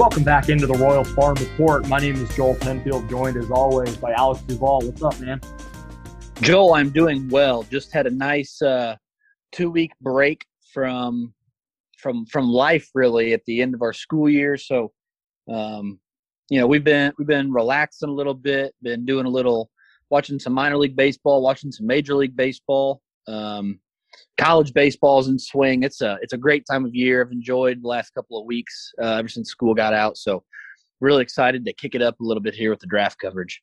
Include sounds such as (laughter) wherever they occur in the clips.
Welcome back into the Royal Farm Report. My name is Joel Penfield, joined as always by Alex Duvall. What's up, man? Joel, I'm doing well. Just had a nice uh, two week break from from from life, really, at the end of our school year. So, um, you know, we've been we've been relaxing a little bit, been doing a little watching some minor league baseball, watching some major league baseball. Um, college baseball's in swing. It's a it's a great time of year. I've enjoyed the last couple of weeks uh, ever since school got out. So really excited to kick it up a little bit here with the draft coverage.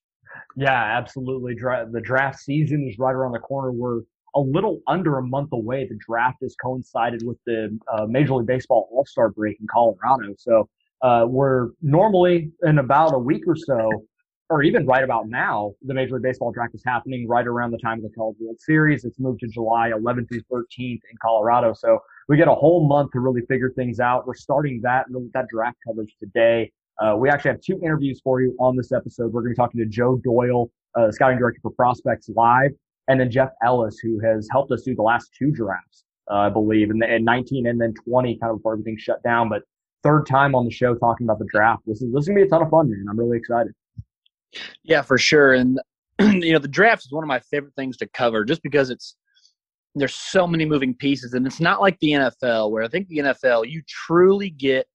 Yeah, absolutely. Dra- the draft season is right around the corner. We're a little under a month away. The draft has coincided with the uh, Major League Baseball All Star break in Colorado. So uh, we're normally in about a week or so or even right about now, the Major League Baseball draft is happening right around the time of the College World Series. It's moved to July 11th through 13th in Colorado. So we get a whole month to really figure things out. We're starting that, that draft coverage today. Uh, we actually have two interviews for you on this episode. We're going to be talking to Joe Doyle, uh, scouting director for Prospects Live, and then Jeff Ellis, who has helped us do the last two drafts, uh, I believe, and, and 19 and then 20 kind of before everything shut down. But third time on the show talking about the draft. This is, this is going to be a ton of fun, man. I'm really excited. Yeah, for sure. And (clears throat) you know, the draft is one of my favorite things to cover just because it's there's so many moving pieces and it's not like the NFL where I think the NFL you truly get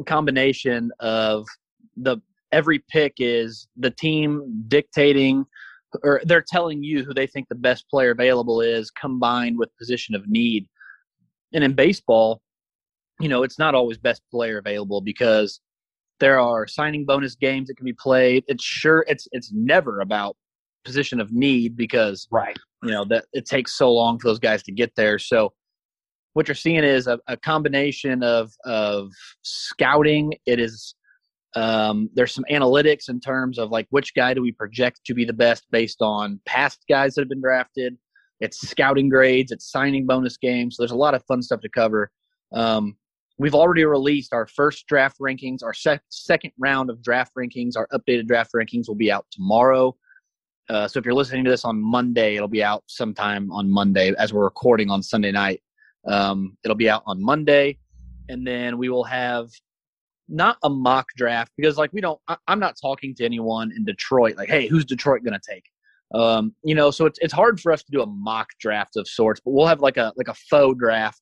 a combination of the every pick is the team dictating or they're telling you who they think the best player available is combined with position of need. And in baseball, you know, it's not always best player available because there are signing bonus games that can be played. It's sure it's it's never about position of need because right you know that it takes so long for those guys to get there. So what you're seeing is a, a combination of of scouting. It is um, there's some analytics in terms of like which guy do we project to be the best based on past guys that have been drafted. It's scouting grades. It's signing bonus games. So there's a lot of fun stuff to cover. Um, We've already released our first draft rankings. Our sec- second round of draft rankings, our updated draft rankings, will be out tomorrow. Uh, so if you're listening to this on Monday, it'll be out sometime on Monday as we're recording on Sunday night. Um, it'll be out on Monday, and then we will have not a mock draft because like we don't. I, am not talking to anyone in Detroit. Like, hey, who's Detroit going to take? Um, you know, so it's it's hard for us to do a mock draft of sorts, but we'll have like a like a faux draft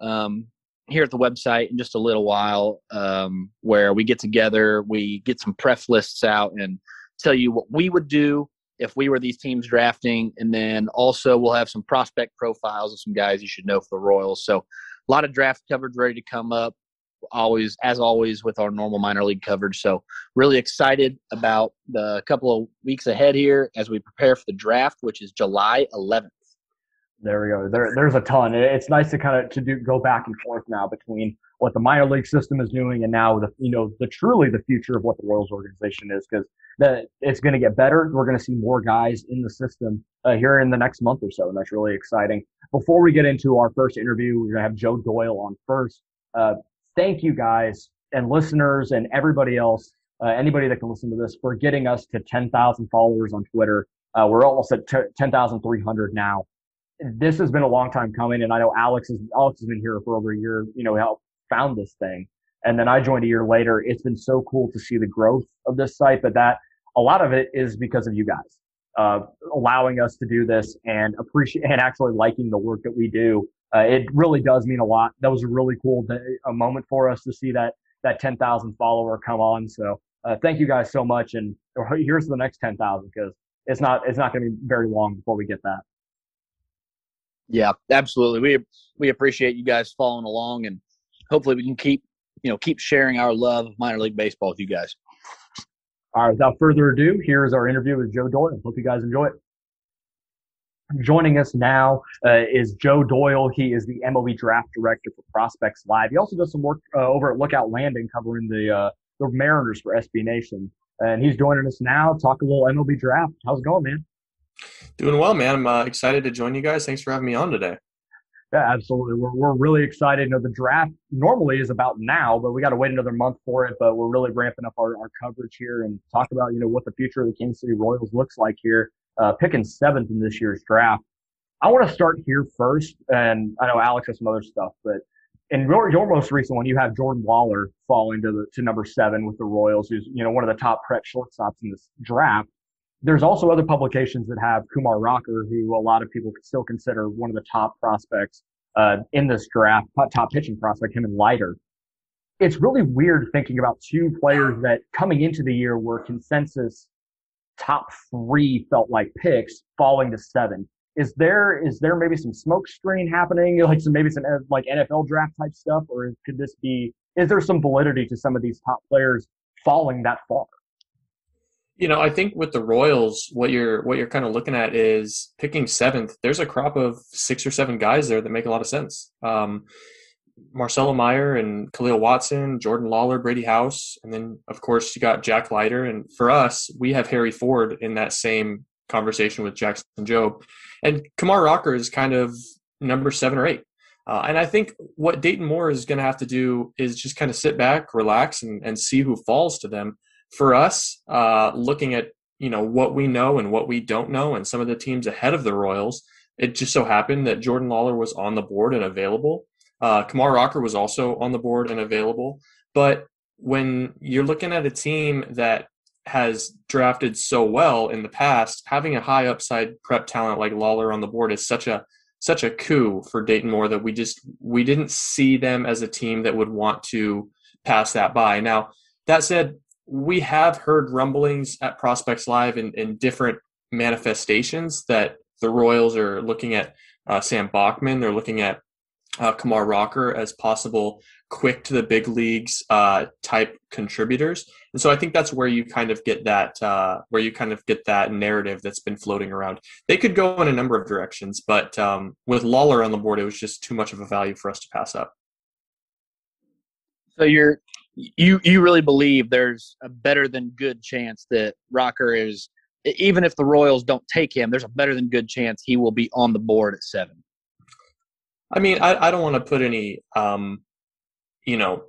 um, here at the website in just a little while um, where we get together, we get some pref lists out and tell you what we would do if we were these teams drafting. And then also we'll have some prospect profiles of some guys you should know for the Royals. So a lot of draft coverage ready to come up. Always, as always, with our normal minor league coverage. So, really excited about the couple of weeks ahead here as we prepare for the draft, which is July 11th. There we go. There, there's a ton. It's nice to kind of to do go back and forth now between what the minor league system is doing and now the you know the truly the future of what the Royals organization is because that it's going to get better. We're going to see more guys in the system uh, here in the next month or so, and that's really exciting. Before we get into our first interview, we're going to have Joe Doyle on first. Uh, thank you guys and listeners and everybody else, uh, anybody that can listen to this, for getting us to 10,000 followers on Twitter. Uh, we're almost at t- 10,300 now this has been a long time coming, and I know Alex is Alex has been here for over a year. You know, helped found this thing, and then I joined a year later. It's been so cool to see the growth of this site, but that a lot of it is because of you guys uh, allowing us to do this and appreciate and actually liking the work that we do. Uh, it really does mean a lot. That was a really cool day, a moment for us to see that that 10,000 follower come on. So uh, thank you guys so much, and here's the next 10,000 because it's not it's not going to be very long before we get that. Yeah, absolutely. We we appreciate you guys following along, and hopefully we can keep you know keep sharing our love of minor league baseball with you guys. All right, without further ado, here is our interview with Joe Doyle. Hope you guys enjoy it. Joining us now uh, is Joe Doyle. He is the MLB draft director for Prospects Live. He also does some work uh, over at Lookout Landing covering the uh, the Mariners for SB Nation. And he's joining us now. Talk a little MLB draft. How's it going, man? Doing well, man. I'm uh, excited to join you guys. Thanks for having me on today. Yeah, absolutely. We're, we're really excited. You know, the draft normally is about now, but we got to wait another month for it. But we're really ramping up our, our coverage here and talk about, you know, what the future of the Kansas City Royals looks like here, uh, picking seventh in this year's draft. I want to start here first. And I know Alex has some other stuff, but in your, your most recent one, you have Jordan Lawlar falling to the to number seven with the Royals, who's you know one of the top prep shortstops in this draft. There's also other publications that have Kumar Rocker, who a lot of people still consider one of the top prospects uh, in this draft, top pitching prospect, him and Leiter. It's really weird thinking about two players that coming into the year were consensus top three felt like picks falling to seven. Is there is there maybe some smoke screen happening, (laughs) like some maybe some uh, like NFL draft type stuff, or could this be? Is there some validity to some of these top players falling that far? You know, I think with the Royals, what you're what you're kind of looking at is picking seventh. There's a crop of six or seven guys there that make a lot of sense. Um, Marcelo Mayer and Kahlil Watson, Jordan Lawlar, Brady House, and then of course you got Jack Leiter. And for us, we have Harry Ford in that same conversation with Jackson Jobe. And Kumar Rocker is kind of number seven or eight. Uh, and I think what Dayton Moore is going to have to do is just kind of sit back, relax, and, and see who falls to them. For us, uh, looking at you know what we know and what we don't know, and some of the teams ahead of the Royals, it just so happened that Jordan Lawlar was on the board and available. Uh, Kumar Rocker was also on the board and available. But when you're looking at a team that has drafted so well in the past, having a high upside prep talent like Lawlar on the board is such a such a coup for Dayton Moore that we just we didn't see them as a team that would want to pass that by. Now, that said, we have heard rumblings at Prospects Live in, in different manifestations that the Royals are looking at uh, Sam Bachman. They're looking at uh, Kumar Rocker as possible quick to the big leagues uh, type contributors. And so I think that's where you kind of get that uh, where you kind of get that narrative that's been floating around. They could go in a number of directions, but um, with Lawlar on the board, it was just too much of a value for us to pass up. So you're you you really believe there's a better than good chance that Rocker is even if the Royals don't take him, there's a better than good chance he will be on the board at seven. I mean, I, I don't want to put any, um, you know,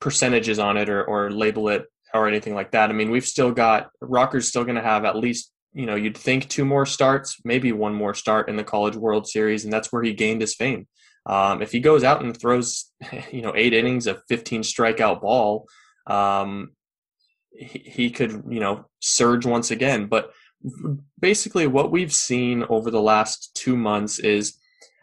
percentages on it or, or label it or anything like that. I mean, we've still got Rocker's still going to have at least, you know, you'd think two more starts, maybe one more start in the College World Series, and that's where he gained his fame. Um, if he goes out and throws, (laughs) you know, eight innings of 15 strikeout ball, um, he, he could, you know, surge once again. But basically, what we've seen over the last two months is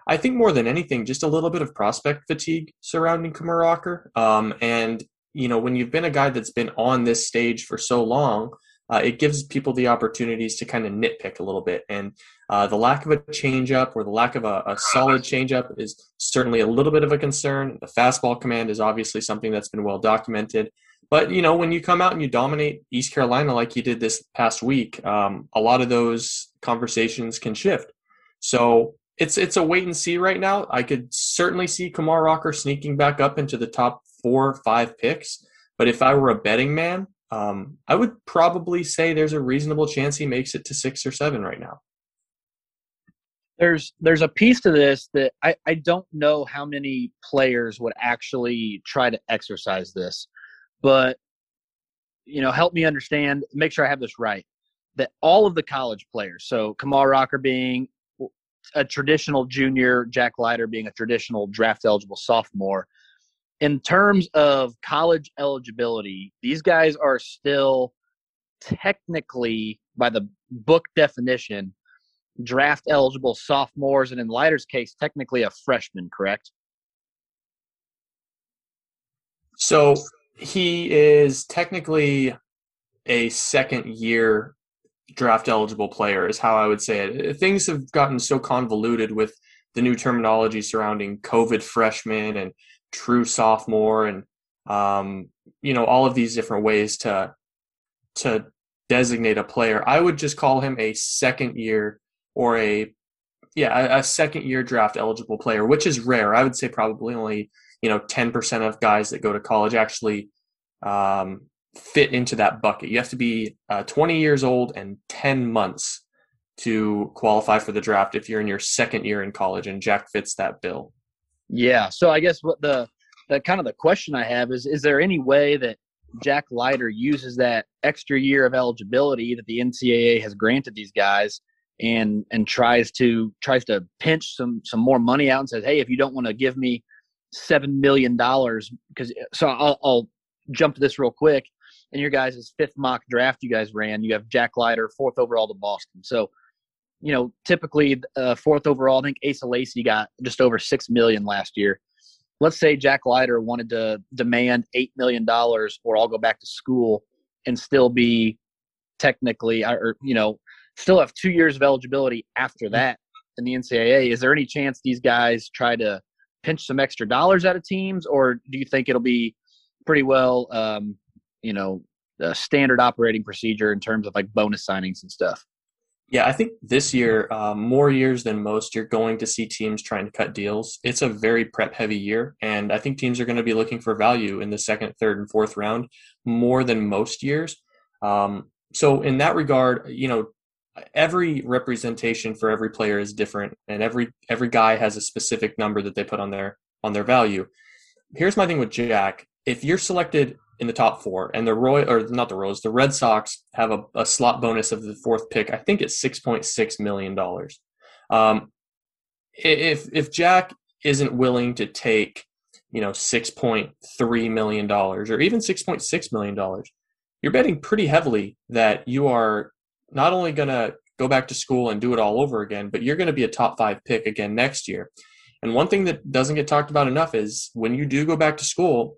I think more than anything, just a little bit of prospect fatigue surrounding Kumar Rocker. Um, and, you know, when you've been a guy that's been on this stage for so long, uh, it gives people the opportunities to kind of nitpick a little bit. And uh, the lack of a changeup or the lack of a, a solid changeup is certainly a little bit of a concern. The fastball command is obviously something that's been well documented. But you know, when you come out and you dominate East Carolina like you did this past week, um, a lot of those conversations can shift. So it's it's a wait and see right now. I could certainly see Kumar Rocker sneaking back up into the top four or five picks. But if I were a betting man, um, I would probably say there's a reasonable chance he makes it to six or seven right now. There's there's a piece to this that I, I don't know how many players would actually try to exercise this, but you know, help me understand, make sure I have this right. That all of the college players, so Kumar Rocker being a traditional junior, Jack Leiter being a traditional draft eligible sophomore. In terms of college eligibility, these guys are still technically, by the book definition, draft eligible sophomores, and in Leiter's case, technically a freshman, correct? So he is technically a second year draft eligible player is how I would say it. Things have gotten so convoluted with the new terminology surrounding COVID freshman and true sophomore and um, you know all of these different ways to to designate a player. I would just call him a second year or a yeah a, a second year draft eligible player, which is rare. I would say probably only you know ten percent of guys that go to college actually um, fit into that bucket. You have to be uh, 20 years old and 10 months to qualify for the draft if you're in your second year in college, and Jack fits that bill. Yeah. So I guess what the the kind of the question I have is: Is there any way that Jack Leiter uses that extra year of eligibility that the NCAA has granted these guys? And and tries to tries to pinch some some more money out and says hey if you don't want to give me seven million dollars because so I'll, I'll jump to this real quick. And your guys' fifth mock draft you guys ran, you have Jack Leiter, fourth overall to Boston. So, you know, typically uh, fourth overall, I think Asa Lacy got just over six million last year. Let's say Jack Leiter wanted to demand eight million dollars, or I'll go back to school and still be technically, or you know, still have two years of eligibility after that in the NCAA. Is there any chance these guys try to pinch some extra dollars out of teams, or do you think it'll be pretty well, um, you know, standard operating procedure in terms of like bonus signings and stuff? Yeah, I think this year, um, more years than most, you're going to see teams trying to cut deals. It's a very prep heavy year, and I think teams are going to be looking for value in the second, third, and fourth round more than most years. Um, so, in that regard, you know, every representation for every player is different and every every guy has a specific number that they put on their on their value. Here's my thing with jack. If you're selected in the top four and the roy or not the royals the red sox have a, a slot bonus of the fourth pick i think it's 6.6 million dollars. Um, if if jack isn't willing to take you know 6.3 million dollars or even 6.6 million dollars you're betting pretty heavily that you are not only going to go back to school and do it all over again, but you're going to be a top five pick again next year. And one thing that doesn't get talked about enough is when you do go back to school,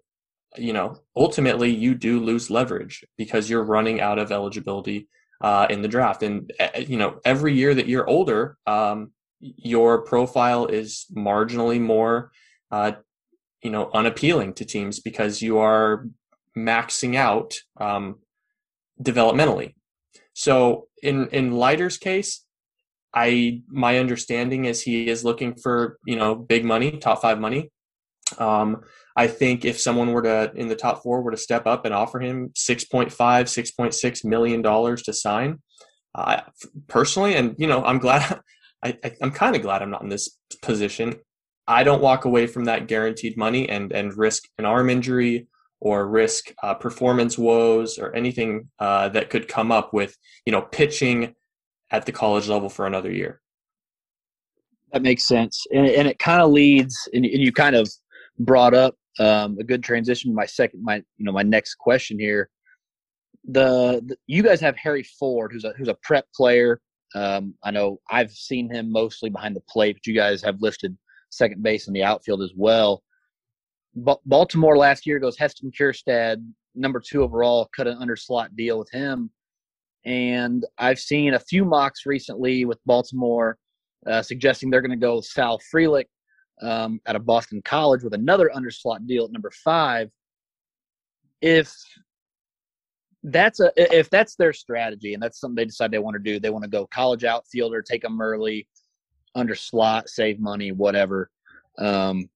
you know, ultimately you do lose leverage because you're running out of eligibility uh, in the draft. And, uh, you know, every year that you're older, um, your profile is marginally more, uh, you know, unappealing to teams because you are maxing out um, developmentally. So in in Leiter's case, I my understanding is he is looking for you know big money, top five money. Um, I think if someone were to in the top four were to step up and offer him 6.5, 6.6 million dollars to sign, uh, personally, and you know, I'm glad. (laughs) I, I, I'm kind of glad I'm not in this position. I don't walk away from that guaranteed money and and risk an arm injury or risk uh, performance woes or anything uh, that could come up with you know pitching at the college level for another year. That makes sense, and, and it kind of leads, and, and, you kind of brought up um, a good transition. To my second, my you know my next question here. The, the you guys have Harry Ford, who's a who's a prep player. Um, I know I've seen him mostly behind the plate, but you guys have listed second base in the outfield as well. Baltimore last year goes Heston Kjerstad, number two overall, cut an underslot deal with him. And I've seen a few mocks recently with Baltimore uh, suggesting they're going to go Sal Frelick um, at a Boston College with another underslot deal at number five. If that's a if that's their strategy and that's something they decide they want to do, they want to go college outfielder, take them early, under slot, save money, whatever. Um,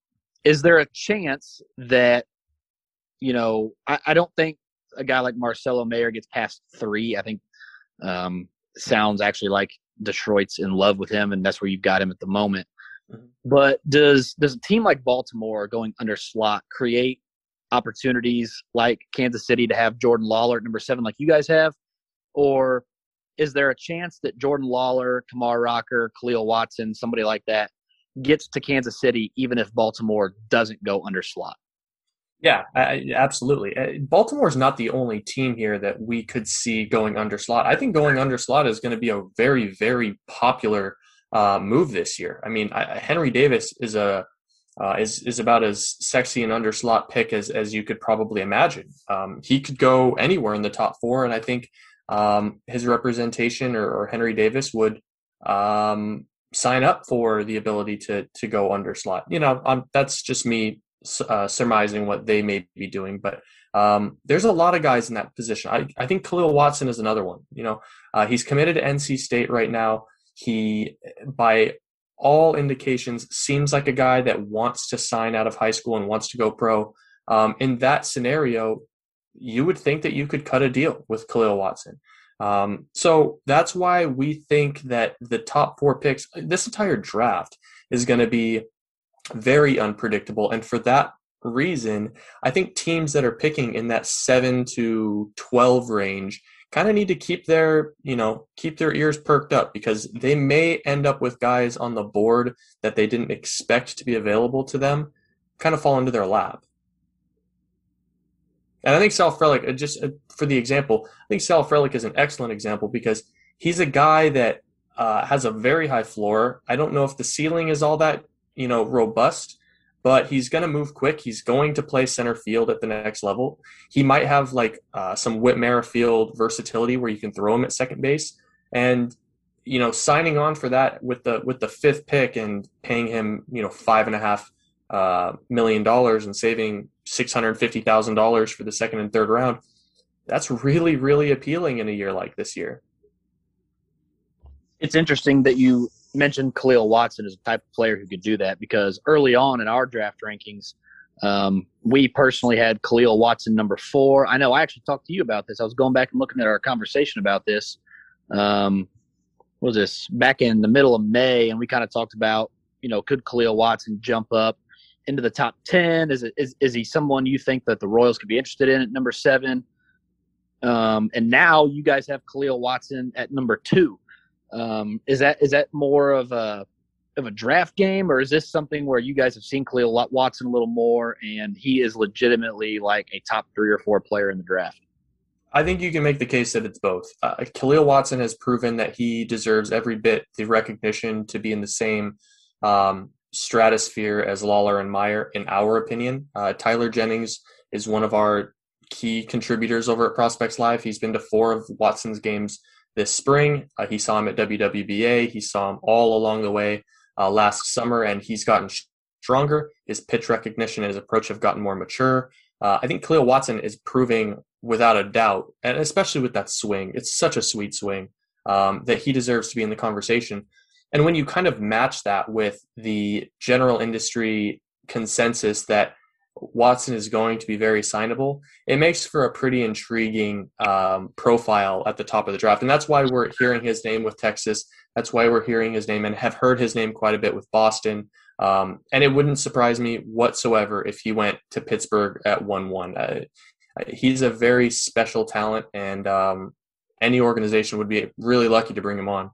is there a chance that you know I, I, don't think a guy like Marcelo Mayer gets past three. I think um, sounds actually like Detroit's in love with him, and that's where you've got him at the moment. Mm-hmm. But does does a team like Baltimore going under slot create opportunities like Kansas City to have Jordan Lawlar at number seven, like you guys have, or is there a chance that Jordan Lawlar, Kumar Rocker, Kahlil Watson, somebody like that, gets to Kansas City, even if Baltimore doesn't go under slot. Yeah, absolutely. Uh, Baltimore is not the only team here that we could see going under slot. I think going under slot is going to be a very, very popular uh, move this year. I mean, I, Henry Davis is a uh, is is about as sexy an under slot pick as as you could probably imagine. Um, he could go anywhere in the top four, and I think um, his representation or, or, Henry Davis would um, sign up for the ability to to go under slot. You know, um, that's just me uh, surmising what they may be doing, but um, there's a lot of guys in that position. I, I think Kahlil Watson is another one. You know, uh, he's committed to NC State right now. He, by all indications, seems like a guy that wants to sign out of high school and wants to go pro. Um, in that scenario, you would think that you could cut a deal with Kahlil Watson. Um, so that's why we think that the top four picks, this entire draft, is going to be very unpredictable. And for that reason, I think teams that are picking in that seven to 12 range kind of need to keep their, you know, keep their ears perked up because they may end up with guys on the board that they didn't expect to be available to them kind of fall into their lap. And I think Sal Frelick, uh, just uh, for the example, I think Sal Frelick is an excellent example because he's a guy that uh, has a very high floor. I don't know if the ceiling is all that you know robust, but he's going to move quick. He's going to play center field at the next level. He might have like uh, some Whit Merrifield versatility where you can throw him at second base, and you know signing on for that with the with the fifth pick and paying him you know five and a half uh, million dollars and saving six hundred fifty thousand dollars for the second and third round. That's really really appealing in a year like this year. It's interesting that you mentioned Kahlil Watson as a type of player who could do that because early on in our draft rankings, um, we personally had Kahlil Watson number four. I know I actually talked to you about this. I was going back and looking at our conversation about this. Um, what was this back in the middle of May, and we kind of talked about, you know, could Khalil Watson jump up into the top ten? Is it is is he someone you think that the Royals could be interested in at number seven? Um, and now you guys have Kahlil Watson at number two. Um, is that is that more of a of a draft game, or is this something where you guys have seen Kahlil Watson a little more, and he is legitimately like a top three or four player in the draft? I think you can make the case that it's both. Uh, Kahlil Watson has proven that he deserves every bit the recognition to be in the same um, stratosphere as Lawlar and Mayer, in our opinion. Uh, Tyler Jennings is one of our key contributors over at Prospects Live. He's been to four of Watson's games this spring. Uh, he saw him at WWBA. He saw him all along the way uh, last summer, and he's gotten stronger. His pitch recognition and his approach have gotten more mature. Uh, I think Kahlil Watson is proving without a doubt, and especially with that swing, it's such a sweet swing um, that he deserves to be in the conversation. And when you kind of match that with the general industry consensus that Watson is going to be very signable, it makes for a pretty intriguing um, profile at the top of the draft. And that's why we're hearing his name with Texas. That's why we're hearing his name and have heard his name quite a bit with Boston. Um, and it wouldn't surprise me whatsoever if he went to Pittsburgh at 1 1. Uh, he's a very special talent, and um, any organization would be really lucky to bring him on.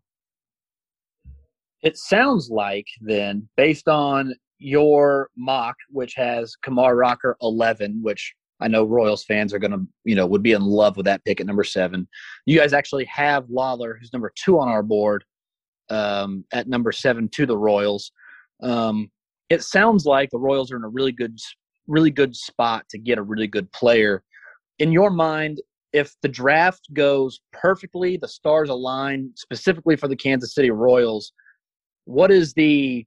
It sounds like, then, based on your mock, which has Kumar Rocker 11, which I know Royals fans are going to, you know, would be in love with that pick at number seven. You guys actually have Lawlar, who's number two on our board, um, at number seven to the Royals. Um, it sounds like the Royals are in a really good, really good spot to get a really good player. In your mind, if the draft goes perfectly, the stars align specifically for the Kansas City Royals, what is the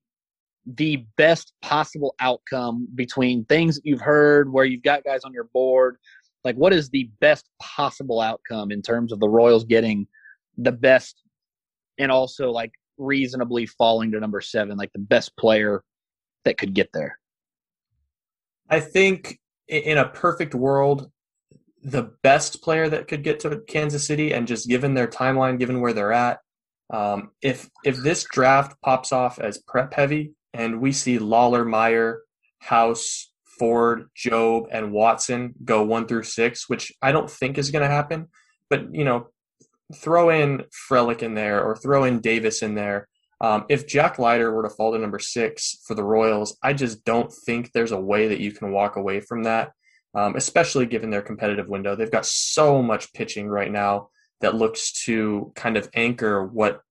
the best possible outcome between things that you've heard where you've got guys on your board? Like what is the best possible outcome in terms of the royals getting the best and also like reasonably falling to number seven like the best player that could get there? I think in a perfect world the best player that could get to kansas city and just given their timeline given where they're at um, if if this draft pops off as prep heavy and we see Lawlar, Mayer, House, Ford, Jobe, and Watson go one through six, which I don't think is going to happen. But you know, throw in Frelick in there or throw in Davis in there. Um, if Jack Leiter were to fall to number six for the Royals, I just don't think there's a way that you can walk away from that, um, especially given their competitive window. They've got so much pitching right now that looks to kind of anchor what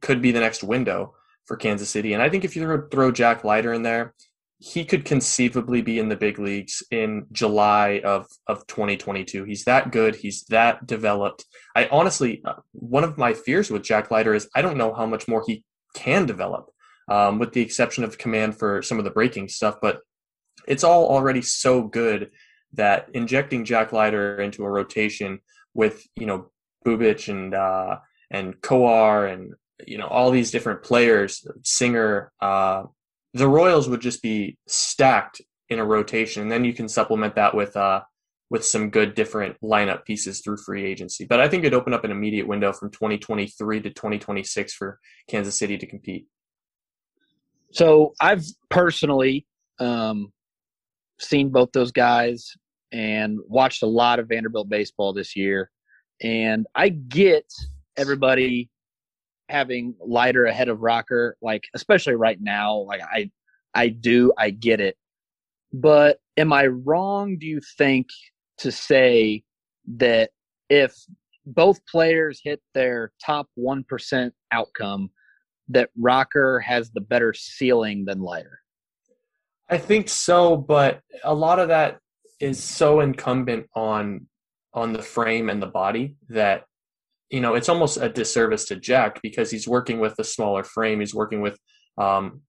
could be the next window for Kansas City. And I think if you throw Jack Leiter in there, he could conceivably be in the big leagues in July of, of 2022. He's that good. He's that developed. I honestly, uh, one of my fears with Jack Leiter is I don't know how much more he can develop, um, with the exception of command for some of the breaking stuff. But it's all already so good that injecting Jack Leiter into a rotation with, you know, Bubic and, uh, and Kowar and you know all these different players, Singer, uh, the Royals would just be stacked in a rotation, and then you can supplement that with uh, with some good different lineup pieces through free agency. But I think it opened up an immediate window from 2023 to 2026 for Kansas City to compete. So I've personally um, seen both those guys and watched a lot of Vanderbilt baseball this year, and I get everybody having Leiter ahead of rocker, like especially right now, like I I do, I get it. But am I wrong, do you think, to say that if both players hit their top 1% outcome, that Rocker has the better ceiling than Leiter? I think so, but a lot of that is so incumbent on on the frame and the body that you know it's almost a disservice to Jack because he's working with a smaller frame. He's working with um,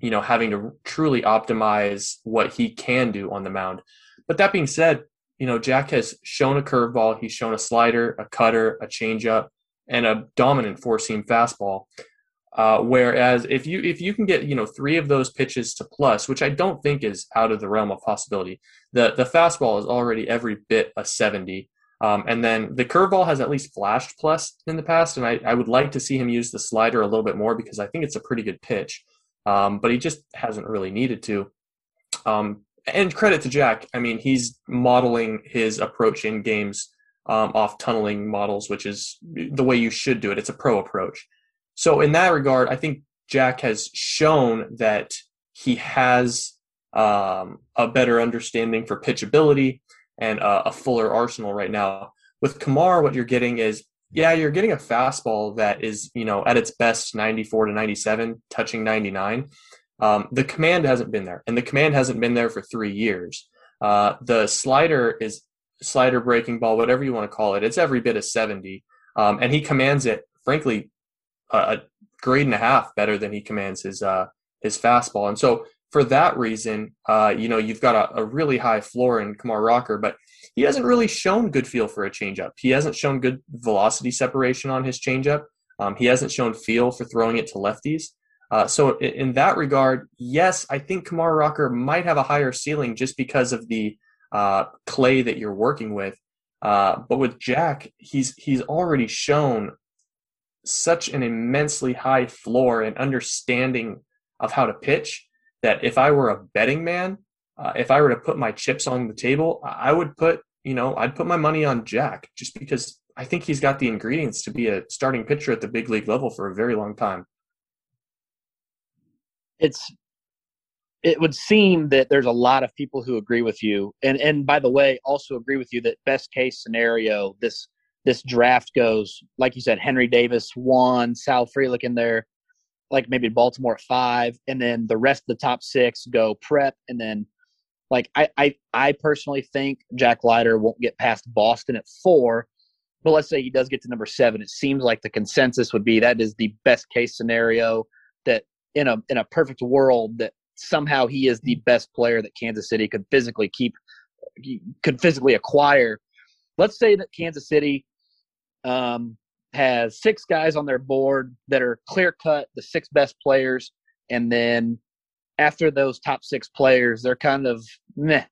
you know having to truly optimize what he can do on the mound. But that being said, you know Jack has shown a curveball, he's shown a slider, a cutter, a changeup, and a dominant four seam fastball. Uh, whereas if you if you can get you know three of those pitches to plus, which I don't think is out of the realm of possibility, the the fastball is already every bit a seventy, um, and then the curveball has at least flashed plus in the past, and I, I would like to see him use the slider a little bit more because I think it's a pretty good pitch, um, but he just hasn't really needed to. Um, and credit to Jack, I mean he's modeling his approach in games um, off tunneling models, which is the way you should do it. It's a pro approach. So in that regard, I think Jack has shown that he has um, a better understanding for pitchability and a, a fuller arsenal right now. With Kumar, what you're getting is yeah, you're getting a fastball that is, you know, at its best 94 to 97, touching 99. Um, the command hasn't been there, and the command hasn't been there for three years. Uh, the slider is slider breaking ball, whatever you want to call it. It's every bit of 70, um, and he commands it, frankly, a grade and a half better than he commands his uh, his fastball. And so for that reason, uh, you know, you've got a, a, really high floor in Kumar Rocker, but he hasn't really shown good feel for a changeup. He hasn't shown good velocity separation on his changeup. Um, he hasn't shown feel for throwing it to lefties. Uh, so in, in, that regard, yes, I think Kumar Rocker might have a higher ceiling just because of the uh, clay that you're working with. Uh, but with Jack, he's he's already shown such an immensely high floor and understanding of how to pitch that if I were a betting man, uh, if I were to put my chips on the table, I would put, you know, I'd put my money on Jack just because I think he's got the ingredients to be a starting pitcher at the big league level for a very long time. It's it would seem that there's a lot of people who agree with you and and by the way also agree with you that best case scenario this this draft goes, like you said, Henry Davis one, Sal Frelick in there, like maybe Baltimore at five, and then the rest of the top six go prep, and then like I I, I personally think Jack Leiter won't get past Boston at four, but let's say he does get to number seven. It seems like the consensus would be that is the best case scenario that in a in a perfect world that somehow he is the best player that Kansas City could physically keep could physically acquire. Let's say that Kansas City um, has six guys on their board that are clear cut, the six best players, and then after those top six players, they're kind of meh.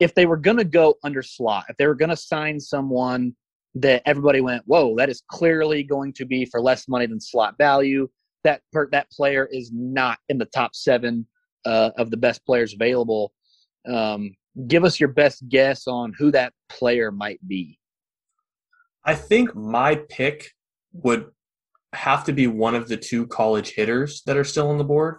If they were going to go under slot, if they were going to sign someone that everybody went, whoa, that is clearly going to be for less money than slot value. That per, that player is not in the top seven uh, of the best players available. Um, give us your best guess on who that player might be. I think my pick would have to be one of the two college hitters that are still on the board.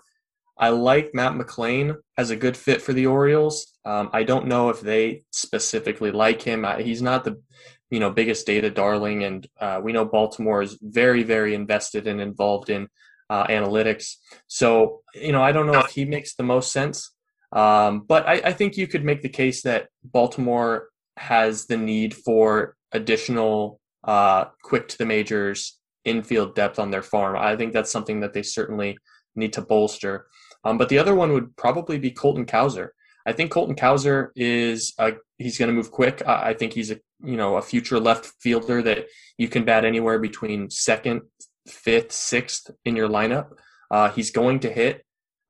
I like Matt McLain as a good fit for the Orioles. Um, I don't know if they specifically like him. he's not the you know biggest data darling, and uh, we know Baltimore is very very invested and involved in uh, analytics. So you know I don't know if he makes the most sense, um, but I, I think you could make the case that Baltimore has the need for additional uh, quick to the majors infield depth on their farm. I think that's something that they certainly need to bolster. Um, but the other one would probably be Colton Cowser. I think Colton Cowser is a, he's going to move quick. I, I think he's a you know a future left fielder that you can bat anywhere between second, fifth, sixth in your lineup. Uh, he's going to hit.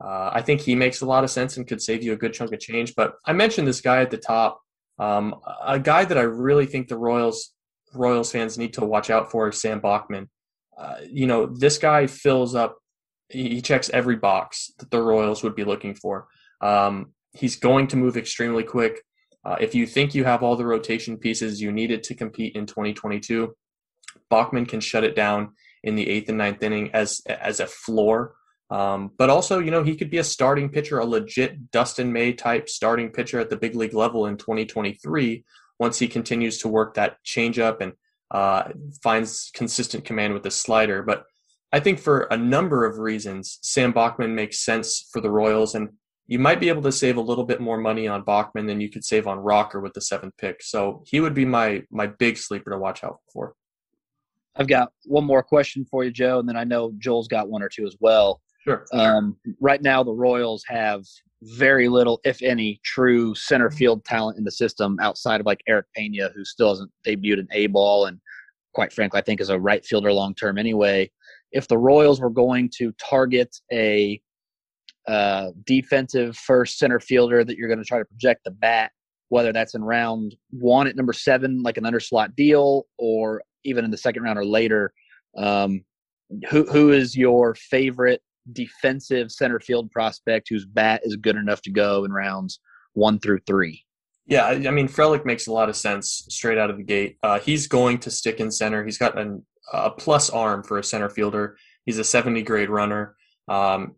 Uh, I think he makes a lot of sense and could save you a good chunk of change. But I mentioned this guy at the top um, a guy that I really think the Royals Royals fans need to watch out for is Sam Bachman. Uh, you know, this guy fills up. He checks every box that the Royals would be looking for. Um, he's going to move extremely quick. Uh, if you think you have all the rotation pieces you needed to compete in 2022, Bachman can shut it down in the eighth and ninth inning as as a floor. Um, but also, you know, he could be a starting pitcher, a legit Dustin May type starting pitcher at the big league level in 2023 once he continues to work that changeup and uh, finds consistent command with the slider. But I think for a number of reasons, Sam Bachman makes sense for the Royals, and you might be able to save a little bit more money on Bachman than you could save on Rocker with the seventh pick. So he would be my my big sleeper to watch out for. I've got one more question for you, Joe, and then I know Joel's got one or two as well. Sure. Um, right now, the Royals have very little, if any, true center field talent in the system outside of like Erick Pena, who still hasn't debuted an A ball, and quite frankly, I think is a right fielder long term anyway. If the Royals were going to target a uh, defensive first center fielder that you're going to try to project the bat, whether that's in round one at number seven, like an underslot deal, or even in the second round or later, um, who who is your favorite defensive center field prospect whose bat is good enough to go in rounds one through three. Yeah, I mean Frelick makes a lot of sense straight out of the gate. Uh, he's going to stick in center. He's got an, a plus arm for a center fielder. He's a 70 grade runner. Um,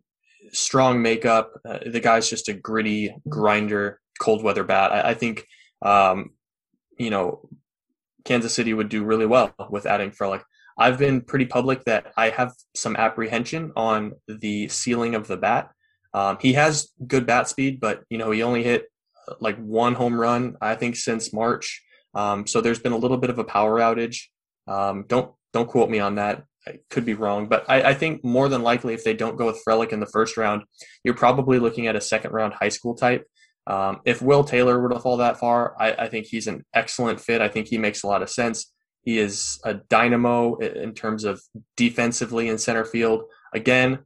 strong makeup. Uh, the guy's just a gritty grinder, cold weather bat. I, I think, um, you know, Kansas City would do really well with adding Frelick. I've been pretty public that I have some apprehension on the ceiling of the bat. Um, he has good bat speed, but you know he only hit uh, like one home run I think since March. Um, so there's been a little bit of a power outage. Um, don't don't quote me on that. I could be wrong, but I, I, think more than likely if they don't go with Frelick in the first round, you're probably looking at a second round high school type. Um, if Will Taylor were to fall that far, I, I think he's an excellent fit. I think he makes a lot of sense. He is a dynamo in terms of defensively in center field. Again,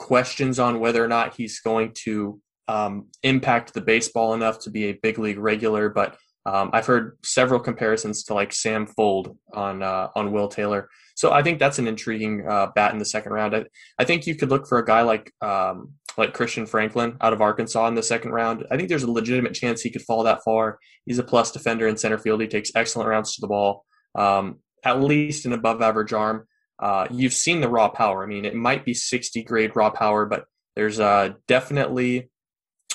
questions on whether or not he's going to um, impact the baseball enough to be a big league regular, but um, I've heard several comparisons to like Sam Fuld on uh, on Will Taylor. So I think that's an intriguing uh, bat in the second round. I, I, think you could look for a guy like um, like Christian Franklin out of Arkansas in the second round. I think there's a legitimate chance he could fall that far. He's a plus defender in center field. He takes excellent rounds to the ball um, at least an above average arm. Uh, you've seen the raw power. I mean, it might be 60 grade raw power, but there's uh, definitely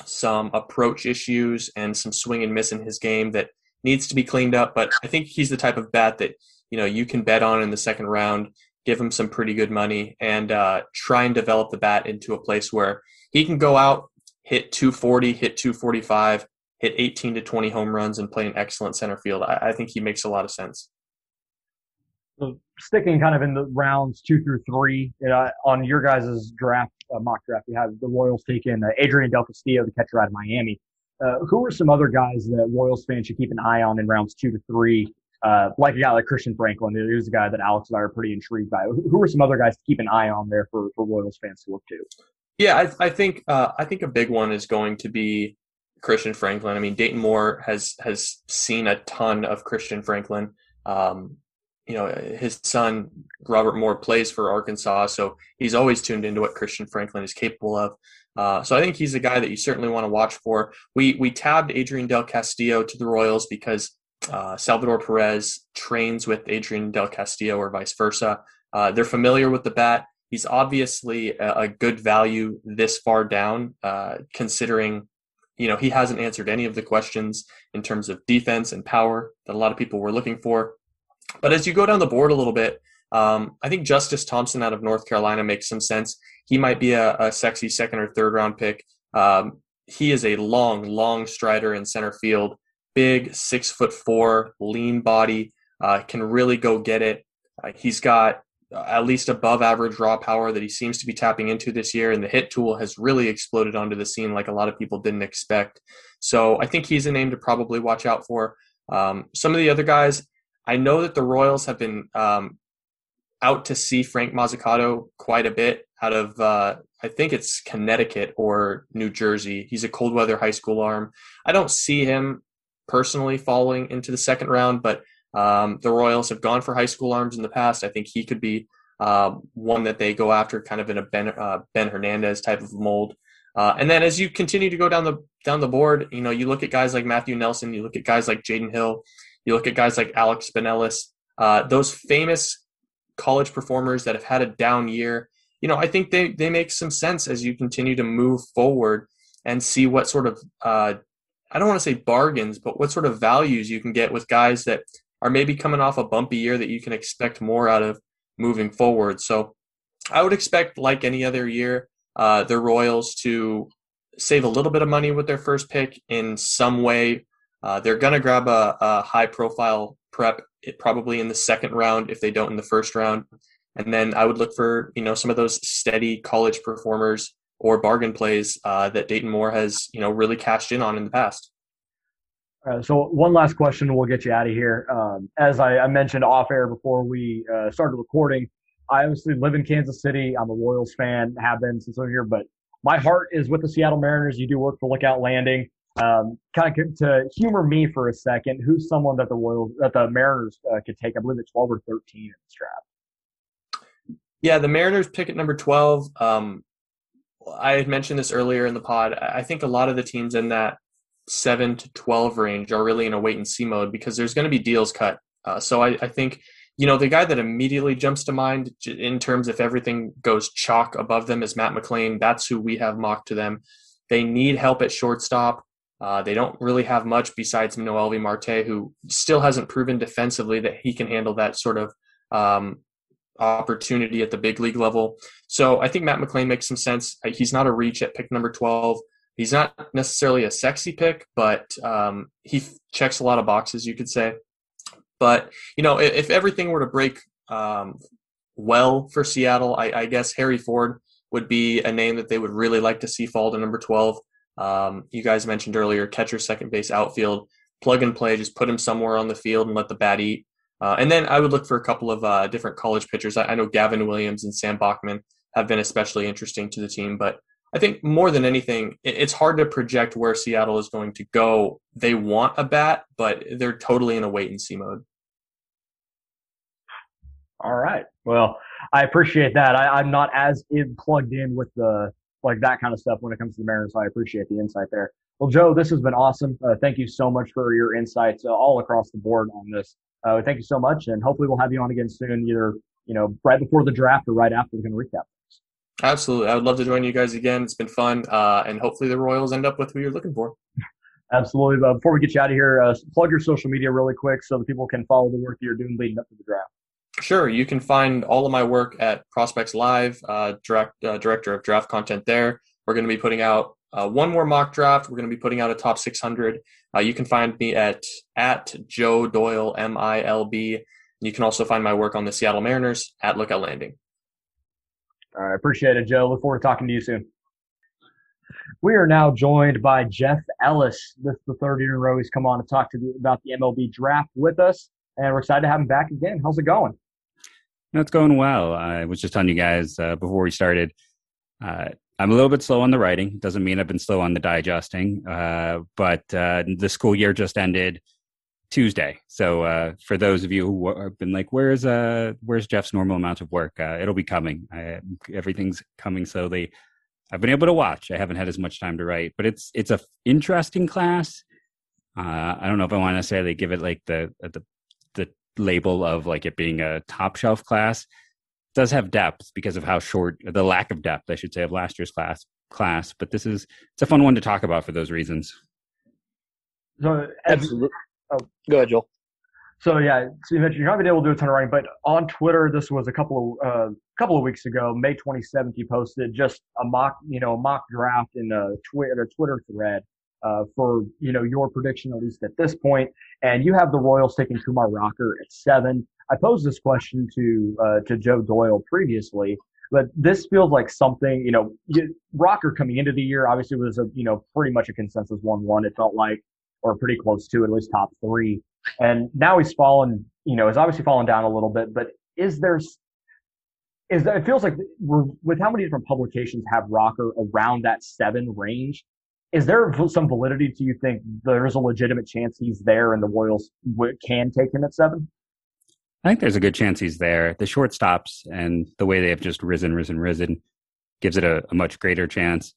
some approach issues and some swing and miss in his game that needs to be cleaned up. But I think he's the type of bat that you know you can bet on in the second round. Give him some pretty good money and uh, try and develop the bat into a place where he can go out, hit 240, hit 245, hit 18 to 20 home runs, and play an excellent center field. I, I think he makes a lot of sense. So sticking kind of in the rounds two through three, you know, on your guys' draft, uh, mock draft, you have the Royals taking uh, Adrian Del Castillo, the catcher out of Miami. Uh, who are some other guys that Royals fans should keep an eye on in rounds two to three? Uh, like a guy like Christian Franklin, who's a guy that Alex and I are pretty intrigued by. Who are some other guys to keep an eye on there for, for Royals fans to look to? Yeah, I, I think uh, I think a big one is going to be Christian Franklin. I mean, Dayton Moore has has seen a ton of Christian Franklin. Um, you know, his son Robert Moore plays for Arkansas, so he's always tuned into what Christian Franklin is capable of. Uh, so I think he's a guy that you certainly want to watch for. We we tabbed Adrian Del Castillo to the Royals because uh, Salvador Perez trains with Adrian Del Castillo or vice versa. Uh, they're familiar with the bat. He's obviously a, a good value this far down, uh, considering you know he hasn't answered any of the questions in terms of defense and power that a lot of people were looking for. But as you go down the board a little bit, um, I think Justice Thompson out of North Carolina makes some sense. He might be a, a sexy second or third round pick. Um, he is a long, long strider in center field, big, six foot four, lean body, uh, can really go get it. Uh, he's got at least above average raw power that he seems to be tapping into this year, and the hit tool has really exploded onto the scene like a lot of people didn't expect. So I think he's a name to probably watch out for. Um, some of the other guys, I know that the Royals have been um, out to see Frank Mozzicato quite a bit out of, uh, I think it's Connecticut or New Jersey. He's a cold weather high school arm. I don't see him personally falling into the second round, but um, the Royals have gone for high school arms in the past. I think he could be uh, one that they go after, kind of in a Ben, uh, ben Hernandez type of mold. Uh, and then as you continue to go down the down the board, you know you look at guys like Matthew Nelson, you look at guys like Jaden Hill, you look at guys like Alex Binelas, uh, those famous college performers that have had a down year. you know, I think they they make some sense as you continue to move forward and see what sort of uh, I don't want to say bargains, but what sort of values you can get with guys that are maybe coming off a bumpy year that you can expect more out of moving forward. So I would expect, like any other year, uh, the Royals to save a little bit of money with their first pick in some way. Uh, they're going to grab a, a high profile prep probably in the second round if they don't in the first round. And then I would look for you know some of those steady college performers or bargain plays uh, that Dayton Moore has you know really cashed in on in the past. So one last question, we'll get you out of here. Um, as I, I, mentioned off air before we uh, started recording, I obviously live in Kansas City. I'm a Royals fan, have been since I'm here, but my heart is with the Seattle Mariners. You do work for Lookout Landing. Um, kind of to humor me for a second, who's someone that the Royals, that the Mariners uh, could take? I believe it's 12 or 13 in this draft. Yeah, the Mariners pick at number 12. Um, I had mentioned this earlier in the pod. I think a lot of the teams in that seven to 12 range are really in a wait and see mode because there's going to be deals cut. Uh, so I, I, think, you know, the guy that immediately jumps to mind in terms if everything goes chalk above them is Matt McLain. That's who we have mocked to them. They need help at shortstop. Uh, they don't really have much besides Noelvi Marte, who still hasn't proven defensively that he can handle that sort of um, opportunity at the big league level. So I think Matt McLain makes some sense. He's not a reach at pick number 12 he's not necessarily a sexy pick, but um, he checks a lot of boxes, you could say. But you know, if, if everything were to break um, well for Seattle, I, I, guess Harry Ford would be a name that they would really like to see fall to number twelve. Um, you guys mentioned earlier, catcher, second base, outfield, plug and play. Just put him somewhere on the field and let the bat eat. Uh, and then I would look for a couple of uh, different college pitchers. I, I know Gavin Williams and Sam Bachman have been especially interesting to the team, but I think more than anything, it's hard to project where Seattle is going to go. They want a bat, but they're totally in a wait and see mode. All right. Well, I appreciate that. I, am not as in, plugged in with the like that kind of stuff when it comes to the Mariners. So I appreciate the insight there. Well, Joe, this has been awesome. Uh, thank you so much for your insights uh, all across the board on this. Uh, thank you so much, and hopefully we'll have you on again soon, either you know right before the draft or right after we can recap. Absolutely. I would love to join you guys again. It's been fun. Uh, and hopefully the Royals end up with who you're looking for. (laughs) Absolutely. But before we get you out of here, uh, plug your social media really quick so that people can follow the work you're doing leading up to the draft. Sure. You can find all of my work at Prospects Live, uh, direct, uh, director of draft content there. We're going to be putting out uh, one more mock draft. We're going to be putting out a top 600. Uh, you can find me at at Joe Doyle M I L B. You can also find my work on the Seattle Mariners at Lookout Landing. Right, appreciate it, Joe. Look forward to talking to you soon. We are now joined by Jeff Ellis. This is the third year in a row he's come on to talk to the, about the MLB draft with us, and we're excited to have him back again. How's it going? It's going well. I was just telling you guys uh, before we started. Uh, I'm a little bit slow on the writing. Doesn't mean I've been slow on the digesting. Uh, but uh, the school year just ended Tuesday. So uh, for those of you who have been like, "Where's uh, where's Jeff's normal amount of work?" It'll be coming. I, everything's coming slowly. I've been able to watch. I haven't had as much time to write, but it's it's a interesting class. I don't know if I want to say necessarily give it like the the label of like it being a top shelf class. Does have depth because of how short the lack of depth, I should say, of last year's class class. But this is it's a fun one to talk about for those reasons. So, absolutely. Oh, go ahead, Joel. So yeah, so you mentioned you're not been able to do a ton of writing, but on Twitter, this was a couple of uh, couple of weeks ago, May 27th, you posted just a mock, you know, a mock draft in a Twitter a Twitter thread uh, for you know your prediction at least at this point, and you have the Royals taking Kumar Rocker at seven. I posed this question to uh, to Joe Doyle previously, but this feels like something you know Rocker coming into the year obviously was a you know pretty much a consensus one one. It felt like or pretty close to at least top three. And now he's fallen, you know, he's obviously fallen down a little bit, but is there, is that, it feels like with how many different publications have Rocker around that seven range, is there some validity to you think there's a legitimate chance he's there and the Royals can take him at seven? I think there's a good chance he's there. The shortstops and the way they have just risen, risen, risen gives it a, a much greater chance.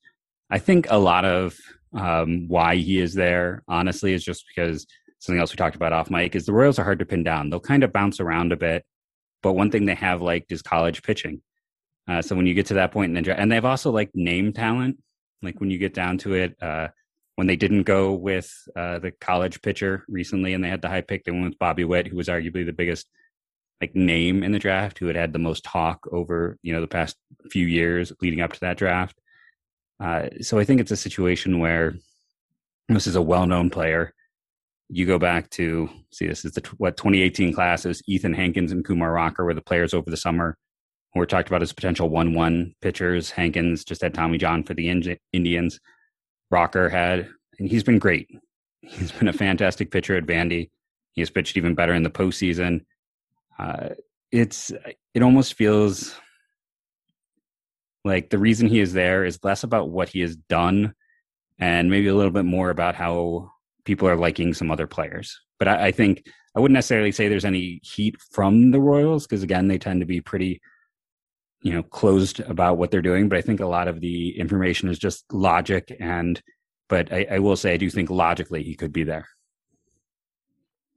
I think a lot of um, why he is there, honestly, is just because something else we talked about off mic is the Royals are hard to pin down. They'll kind of bounce around a bit, but one thing they have liked is college pitching. Uh, so when you get to that point in the draft, and they've also like name talent. Like when you get down to it, uh, when they didn't go with uh, the college pitcher recently, and they had the high pick, they went with Bobby Witt, who was arguably the biggest like name in the draft, who had had the most talk over you know the past few years leading up to that draft. Uh, so I think it's a situation where this is a well-known player. You go back to see this is the what 2018 classes. Ethan Hankins and Kumar Rocker were the players over the summer we talked about as potential one-one pitchers. Hankins just had Tommy John for the Indians. Rocker had, and he's been great. (laughs) He's been a fantastic pitcher at Vandy. He has pitched even better in the postseason. Uh, it's it almost feels like the reason he is there is less about what he has done and maybe a little bit more about how people are liking some other players. But I, I think I wouldn't necessarily say there's any heat from the Royals because again they tend to be pretty you know closed about what they're doing. But I think a lot of the information is just logic and. But I, I will say I do think logically he could be there.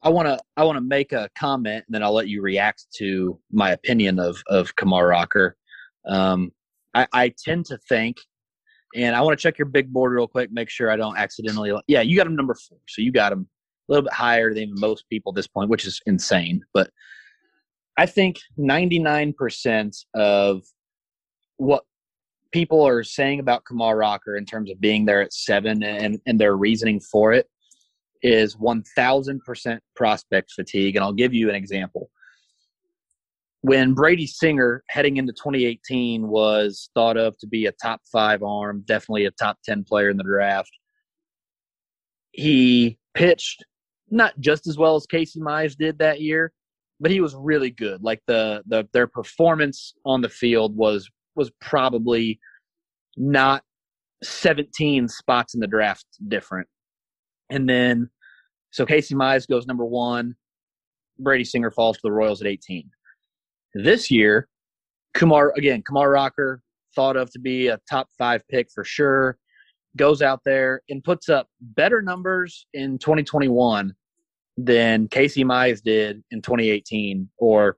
I want to I want to make a comment, and then I'll let you react to my opinion of of Kumar Rocker. Um, I, I tend to think, and I want to check your big board real quick, make sure I don't accidentally. Yeah, you got him number four, so you got him a little bit higher than most people at this point, which is insane. But I think ninety nine percent of what people are saying about Kumar Rocker in terms of being there at seven and, and their reasoning for it is 1000% prospect fatigue. And I'll give you an example. When Brady Singer, heading into 2018, was thought of to be a top five arm, definitely a top 10 player in the draft, he pitched not just as well as Casey Mize did that year, but he was really good. Like the, the their performance on the field was was probably not 17 spots in the draft different. And then, so Casey Mize goes number one. Brady Singer falls to the Royals at 18. This year, Kumar, again, Kumar Rocker, thought of to be a top five pick for sure, goes out there and puts up better numbers in 2021 than Casey Mize did in 2018. Or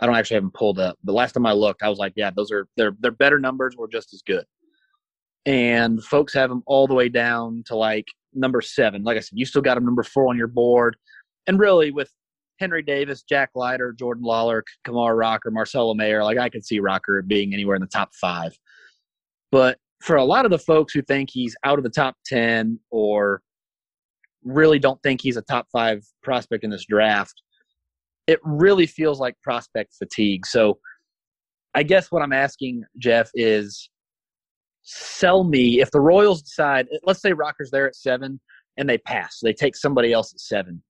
I don't actually have them pulled up. The last time I looked, I was like, yeah, those are they're they're better numbers or just as good. And folks have them all the way down to like number seven. Like I said, you still got him number four on your board. And really, with Henry Davis, Jack Leiter, Jordan Lawlar, Kumar Rocker, Marcelo Mayer, like I could see Rocker being anywhere in the top five. But for a lot of the folks who think he's out of the top 10 or really don't think he's a top five prospect in this draft, it really feels like prospect fatigue. So I guess what I'm asking, Jeff, is sell me if the Royals decide, let's say Rocker's there at seven and they pass, they take somebody else at seven.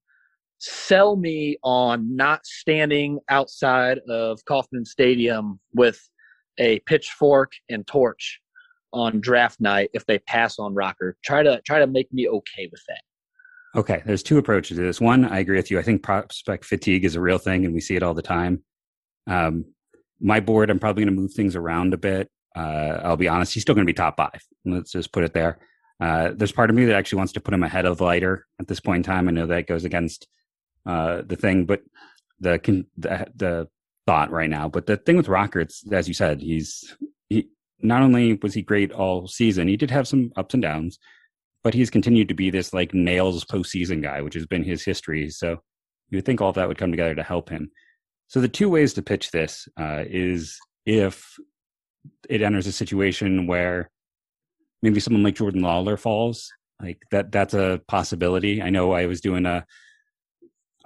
Sell me on not standing outside of Kauffman Stadium with a pitchfork and torch on draft night if they pass on Rocker. Try to try to make me okay with that. Okay, there's two approaches to this. One, I agree with you. I think prospect fatigue is a real thing, and we see it all the time. Um, my board, I'm probably going to move things around a bit. Uh, I'll be honest, he's still going to be top five. Let's just put it there. Uh, there's part of me that actually wants to put him ahead of Leiter at this point in time. I know that goes against uh, the thing, but the, the, the thought right now. But the thing with Rocker, it's as you said, he's he not only was he great all season, he did have some ups and downs, but he's continued to be this like nails postseason guy, which has been his history. So you would think all of that would come together to help him. So the two ways to pitch this uh, is if it enters a situation where maybe someone like Jordan Lawlar falls, like that that's a possibility. I know I was doing a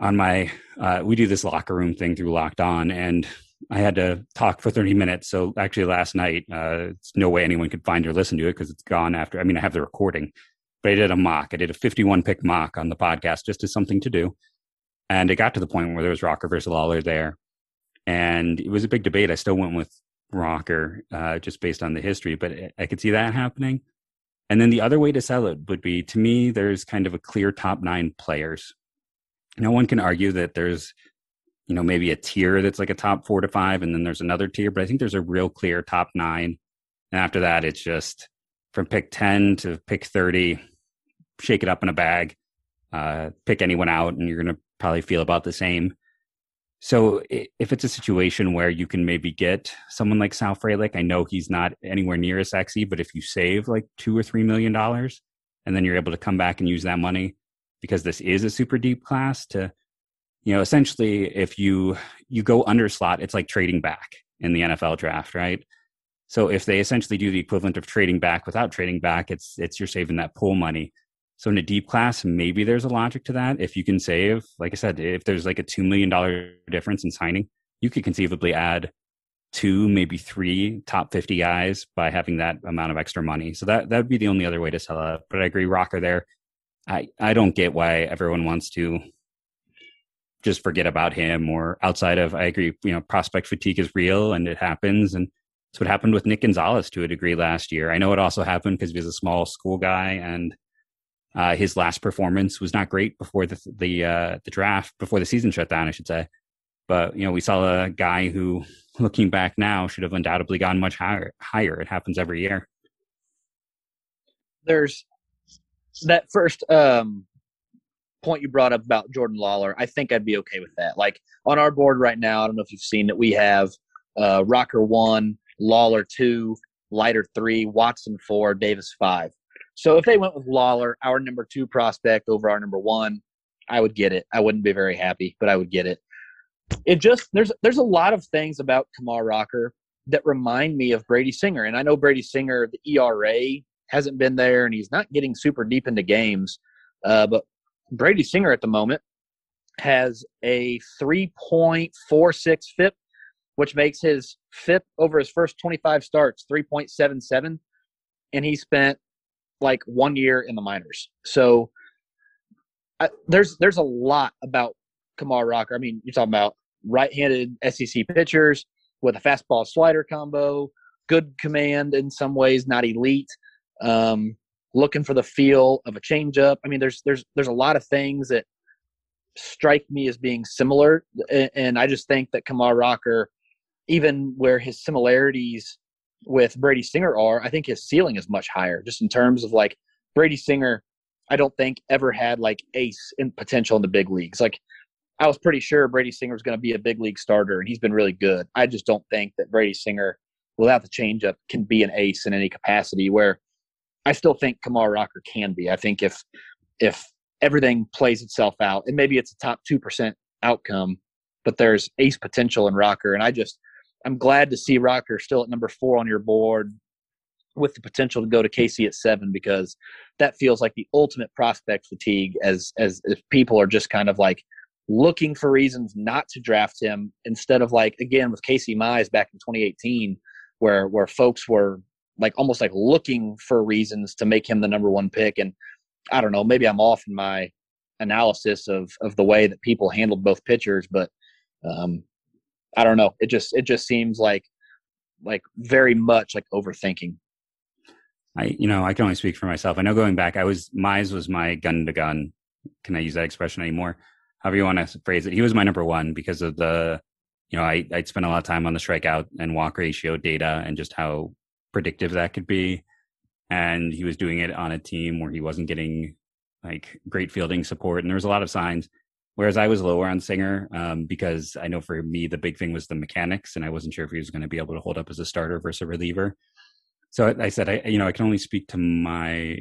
on my uh, we do this locker room thing through Locked On, and I had to talk for 30 minutes. So actually, last night, uh, it's no way anyone could find or listen to it because it's gone after. I mean, I have the recording, but I did a mock. I did a 51 pick mock on the podcast just as something to do, and it got to the point where there was Rocker versus Lawlar there, and it was a big debate. I still went with rocker uh, just based on the history, but I could see that happening. And then the other way to sell it would be to me, there's kind of a clear top nine players. No one can argue that there's, you know, maybe a tier that's like a top four to five, and then there's another tier, but I think there's a real clear top nine. And after that, it's just from pick 10 to pick 30, shake it up in a bag, uh, pick anyone out, and you're going to probably feel about the same. so if it's a situation where you can maybe get someone like Sal Frelick, I know he's not anywhere near as sexy, but if you save like two or three million dollars, and then you're able to come back and use that money because this is a super deep class to, you know, essentially if you you go under slot, it's like trading back in the NFL draft, right? So if they essentially do the equivalent of trading back without trading back, it's it's you're saving that pool money. So in a deep class, maybe there's a logic to that. If you can save, like I said, if there's like a two million dollar difference in signing, you could conceivably add two, maybe three top fifty guys by having that amount of extra money. So that that would be the only other way to sell it. But I agree, Rocker there. I I don't get why everyone wants to just forget about him or outside of I agree, you know, prospect fatigue is real and it happens and it's what happened with Nick Gonzalez to a degree last year. I know it also happened because he was a small school guy and uh, his last performance was not great before the the uh, the draft, before the season shut down, I should say. But you know, we saw a guy who, looking back now, should have undoubtedly gone much higher. Higher. It happens every year. There's that first um, point you brought up about Jordan Lawlar. I think I'd be okay with that. Like on our board right now, I don't know if you've seen that we have uh, Rocker one, Lawlar two, Leiter three, Watson four, Davis five. So if they went with Lawlar, our number two prospect over our number one, I would get it. I wouldn't be very happy, but I would get it. It just there's there's a lot of things about Kumar Rocker that remind me of Brady Singer, and I know Brady Singer the ERA hasn't been there, and he's not getting super deep into games, uh, but Brady Singer at the moment has a 3.46 FIP, which makes his FIP over his first 25 starts 3.77, and he spent like one year in the minors. So I, there's there's a lot about Kumar Rocker. I mean, you're talking about right-handed SEC pitchers with a fastball slider combo, good command in some ways, not elite. Um, looking for the feel of a changeup. I mean, there's there's there's a lot of things that strike me as being similar, and I just think that Kumar Rocker, even where his similarities with Brady Singer are, I think his ceiling is much higher, just in terms of like Brady Singer. I don't think ever had like ace in potential in the big leagues. Like I was pretty sure Brady Singer was going to be a big league starter, and he's been really good. I just don't think that Brady Singer, without the changeup, can be an ace in any capacity. Where I still think Kumar Rocker can be. I think if if everything plays itself out, and maybe it's a top two percent outcome, but there's ace potential in Rocker, and I just I'm glad to see Rocker still at number four on your board with the potential to go to KC at seven because that feels like the ultimate prospect fatigue as as if people are just kind of like looking for reasons not to draft him instead of like again with Casey Mize back in 2018 where where folks were like almost like looking for reasons to make him the number one pick. And I don't know maybe I'm off in my analysis of of the way that people handled both pitchers but um, I don't know. It just it just seems like like very much like overthinking. I you know I can only speak for myself. I know going back, I was Mize was my gun to gun. Can I use that expression anymore? However you want to phrase it. He was my number one because of the you know I I'd spent a lot of time on the strikeout and walk ratio data and just how predictive that could be. And he was doing it on a team where he wasn't getting like great fielding support, and there was a lot of signs Whereas I was lower on Singer um, because I know for me the big thing was the mechanics, and I wasn't sure if he was going to be able to hold up as a starter versus a reliever. So I said, I you know I can only speak to my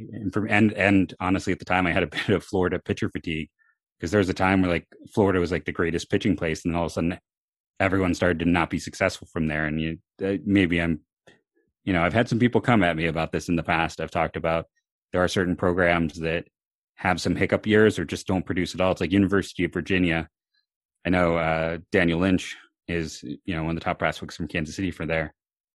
and and honestly at the time I had a (laughs) bit of Florida pitcher fatigue because there was a time where like Florida was like the greatest pitching place, and then all of a sudden everyone started to not be successful from there. And you uh, maybe I'm, you know, I've had some people come at me about this in the past. I've talked about there are certain programs that have some hiccup years or just don't produce at all. It's like University of Virginia. I know uh, Daniel Lynch is you know one of the top prospects from Kansas City for there.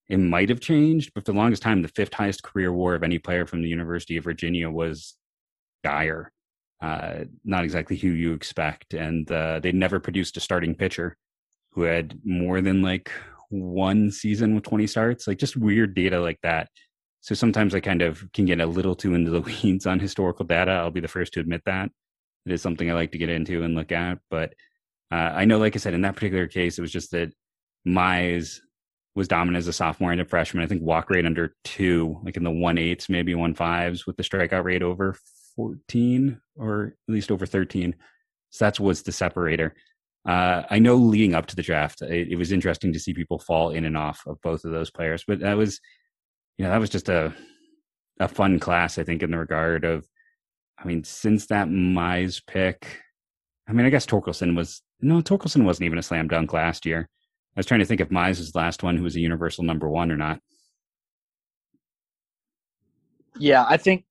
It might have changed, but for the longest time, the fifth highest career WAR of any player from the University of Virginia was Geyer. Uh, not exactly who you expect, and uh, they never produced a starting pitcher who had more than like one season with 20 starts. Like just weird data like that so sometimes I kind of can get a little too into the (laughs) weeds on historical data. I'll be the first to admit that. It is something I like to get into and look at. But uh, I know, like I said, in that particular case, it was just that Mize was dominant as a sophomore and a freshman. I think walk rate under two, like in the one eights, maybe one fives, with the strikeout rate over 14 or at least over 13. So that's what's the separator. Uh, I know leading up to the draft, it, it, was interesting to see people fall in and off of both of those players, but that was, you know, that was just a a fun class, I think, in the regard of, I mean, since that Mize pick, I mean, I guess Torkelson was no, Torkelson wasn't even a slam dunk last year. I was trying to think if Mize was the last one who was a universal number one or not. Yeah, I think,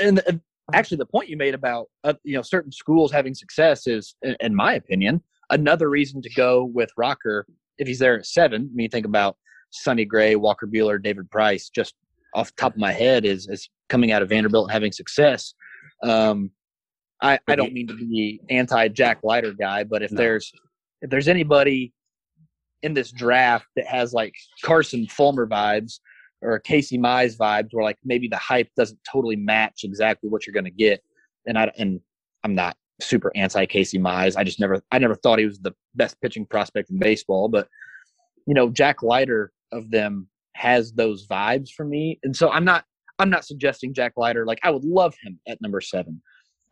and actually, the point you made about uh, you know certain schools having success is, in my opinion, another reason to go with Rocker if he's there at seven. I mean, think about Sonny Gray, Walker Buehler, David Price. Just off the top of my head, is is coming out of Vanderbilt and having success. Um, I, I don't mean to be anti Jack Leiter guy, but if no. there's if there's anybody in this draft that has like Carson Fulmer vibes or Casey Mize vibes, where like maybe the hype doesn't totally match exactly what you're going to get, and I and I'm not super anti Casey Mize. I just never I never thought he was the best pitching prospect in baseball, but you know Jack Leiter of them has those vibes for me, and so I'm not I'm not suggesting Jack Leiter like I would love him at number seven.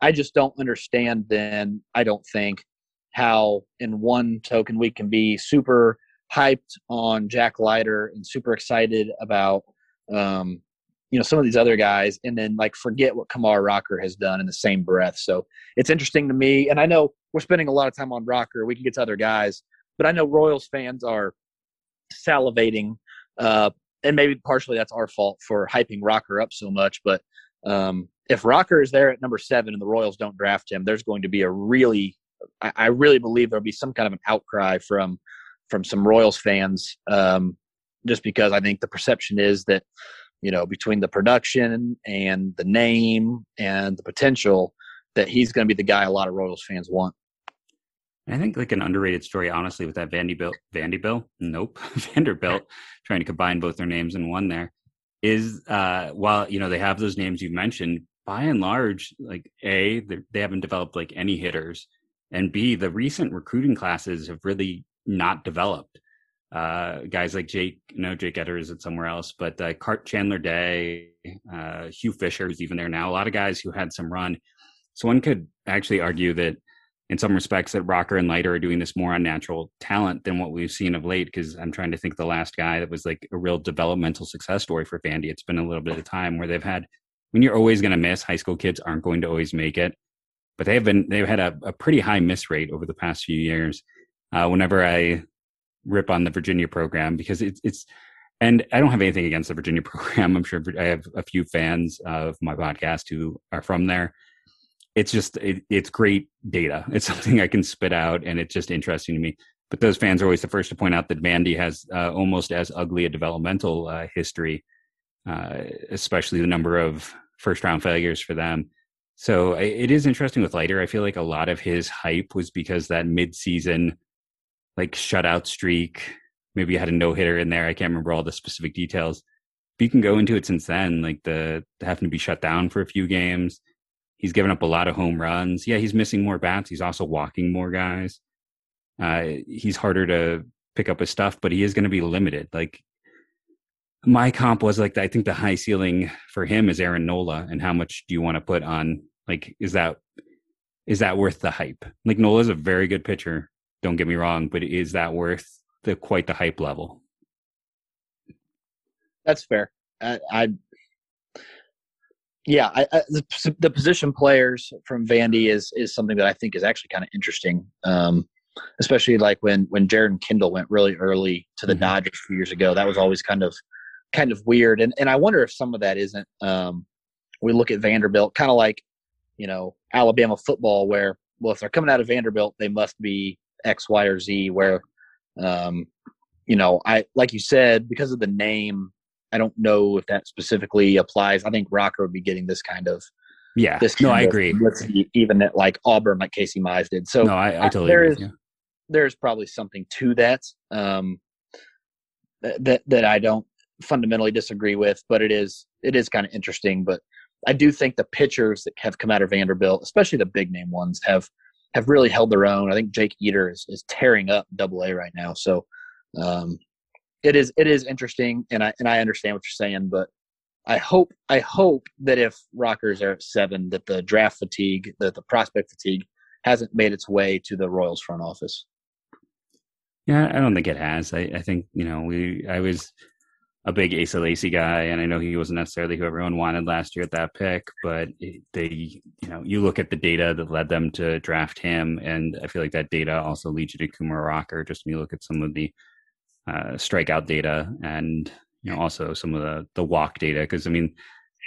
I just don't understand then, I don't think, how in one token we can be super hyped on Jack Leiter and super excited about um, you know some of these other guys and then like forget what Kumar Rocker has done in the same breath. So it's interesting to me and I know we're spending a lot of time on Rocker. We can get to other guys, but I know Royals fans are salivating uh, and maybe partially that's our fault for hyping Rocker up so much, but um, if Rocker is there at number seven and the Royals don't draft him, there's going to be a really, I, really believe there'll be some kind of an outcry from from some Royals fans, um, just because I think the perception is that you know between the production and the name and the potential that he's going to be the guy a lot of Royals fans want. I think like an underrated story, honestly, with that Vanderbilt, Vanderbilt, nope, (laughs) Vanderbilt, trying to combine both their names in one there, is uh, while you know they have those names you've mentioned, by and large, like A, they haven't developed like any hitters, and B, the recent recruiting classes have really not developed. Uh, guys like Jake, no Jake Etter is at somewhere else, but uh, Cart Chandler Day, uh, Hugh Fisher is even there now. A lot of guys who had some run. So one could actually argue that in some respects that Rocker and Leiter are doing this more on natural talent than what we've seen of late. Because I'm trying to think the last guy that was like a real developmental success story for Vandy. It's been a little bit of time where they've had when you're always going to miss, high school kids aren't going to always make it. But they have been they've had a, a pretty high miss rate over the past few years. Uh, whenever I rip on the Virginia program because it's it's and I don't have anything against the Virginia (laughs) program. I'm sure I have a few fans of my podcast who are from there. It's just it, it's great data. (laughs) It's something I can spit out, and it's just interesting to me. But those fans are always the first to point out that Vandy has uh, almost as ugly a developmental uh, history uh, especially the number of first round failures for them. So it is interesting with Leiter. I feel like a lot of his hype was because that mid season like shutout streak, maybe had a no hitter in there. I can't remember all the specific details. But you can go into it since then, like the having to be shut down for a few games. He's given up a lot of home runs. Yeah, he's missing more bats. He's also walking more guys. Uh, he's harder to pick up his stuff, but he is going to be limited. Like my comp was like I think the high ceiling for him is Aaron Nola, and how much do you want to put on? Like, is that is that worth the hype? Like Nola is a very good pitcher. Don't get me wrong, but is that worth the quite the hype level? That's fair. I, I yeah, I, I, the, the position players from Vandy is is something that I think is actually kind of interesting. Um, especially like when when Jeren Kendall went really early to the mm-hmm. Dodgers a few years ago. That was always kind of kind of weird. And and I wonder if some of that isn't. Um, we look at Vanderbilt, kind of like you know Alabama football, where well, if they're coming out of Vanderbilt, they must be X, Y, or Z. Where um, you know, I like you said because of the name. I don't know if that specifically applies. I think Rocker would be getting this kind of yeah. This no, I agree. Even at like Auburn, like Casey Mize did. So no, I, I totally there agree. Is, there's probably something to that. Um, that that I don't fundamentally disagree with, but it is it is kind of interesting. But I do think the pitchers that have come out of Vanderbilt, especially the big name ones, have have really held their own. I think Jake Eder is, is tearing up Double A right now. So um, it is it is interesting, and I and I understand what you're saying, but I hope I hope that if Rockers are at seven, that the draft fatigue, that the prospect fatigue, hasn't made its way to the Royals front office. Yeah, I don't think it has. I, I think you know we. I was a big Asa Lacy guy, and I know he wasn't necessarily who everyone wanted last year at that pick, but they, you know, you look at the data that led them to draft him, and I feel like that data also leads you to Kumar Rocker. Just when you look at some of the uh, strikeout data, and you know, also some of the the walk data, because I mean,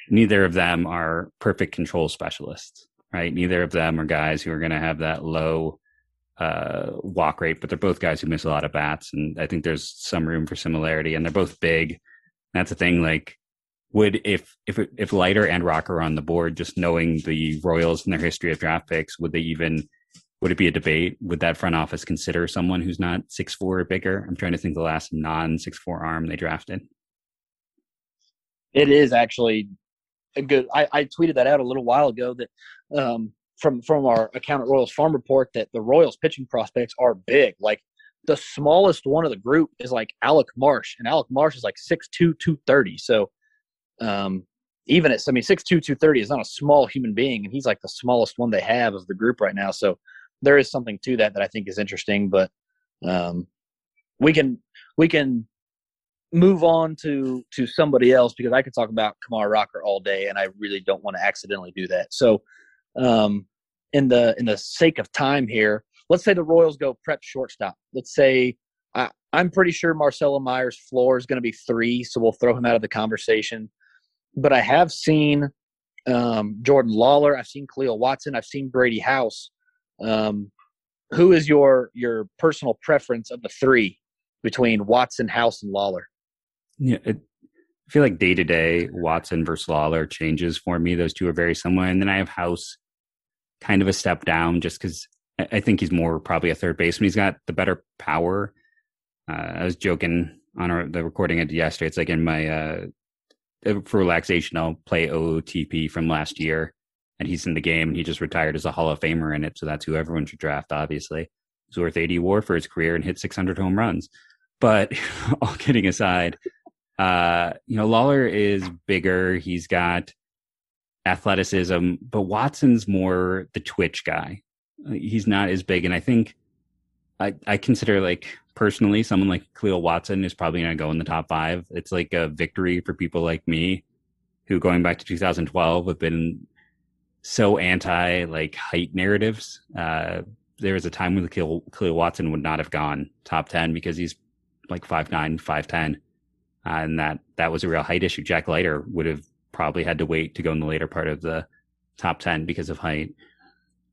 neither of them are perfect control specialists, right? Neither of them are guys who are going to have that low uh, walk rate, but they're both guys who miss a lot of bats, and I think there's some room for similarity. And they're both big. That's the thing. Like, would if if if Leiter and Rocker on the board, just knowing the Royals and their history of draft picks, would they even would it be a debate? Would that front office consider someone who's not six four or bigger? I'm trying to think the last non six four arm they drafted. It is actually a good. I, I tweeted that out a little while ago that um, from from our account at Royals Farm Report that the Royals pitching prospects are big. Like the smallest one of the group is like Alec Marsh, and Alec Marsh is like 6'2", 230. So um, even at I mean 6'2", 230 is not a small human being, and he's like the smallest one they have of the group right now. So there is something to that that I think is interesting, but um, we can we can move on to to somebody else because I could talk about Kumar Rocker all day, and I really don't want to accidentally do that. So um, in the in the sake of time here, let's say the Royals go prep shortstop. Let's say I, I'm pretty sure Marcelo Mayer's floor is going to be three, so we'll throw him out of the conversation. But I have seen um, Jordan Lawlar, I've seen Kahlil Watson. I've seen Brady House. Um, who is your your personal preference of the three between Watson, House, and Lawlar? Yeah, it, I feel like day to day Watson versus Lawlar changes for me. Those two are very similar, and then I have House kind of a step down just because I think he's more probably a third baseman. He's got the better power. Uh, I was joking on our, the recording it yesterday. It's like in my uh, for relaxation, I'll play OOTP from last year, and he's in the game. and He just retired as a Hall of Famer in it, so that's who everyone should draft. Obviously, he's worth 80 WAR for his career and hit 600 home runs. But (laughs) all kidding aside, uh, you know, Lawlar is bigger. He's got athleticism, but Watson's more the twitch guy. He's not as big, and I think I I consider like personally someone like Cleo Watson is probably going to go in the top five. It's like a victory for people like me, who going back to 2012 have been so anti like height narratives. Uh, there was a time when Kahlil, Kahlil Watson would not have gone top 10 because he's like 5'9, 5'10. Uh, and that that was a real height issue. Jack Leiter would have probably had to wait to go in the later part of the top 10 because of height.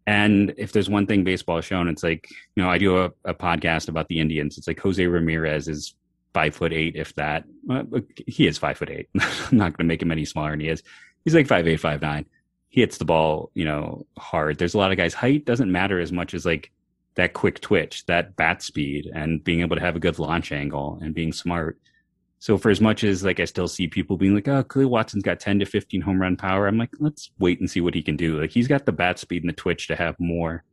And if there's one thing baseball has shown, it's like, you know, I do a, a podcast about the Indians. It's like Jose Ramirez is five foot eight, if that. Well, he is five foot eight. (laughs) I'm not going to make him any smaller than he is. He's like five eight, five nine. He hits the ball, you know, hard. There's a lot of guys. Height doesn't matter as much as like that quick twitch, that bat speed, and being able to have a good launch angle and being smart. So for as much as like I still see people being like, oh, Kahlil Watson's got 10 to 15 home run power, I'm like, let's wait and see what he can do. Like he's got the bat speed and the twitch to have more.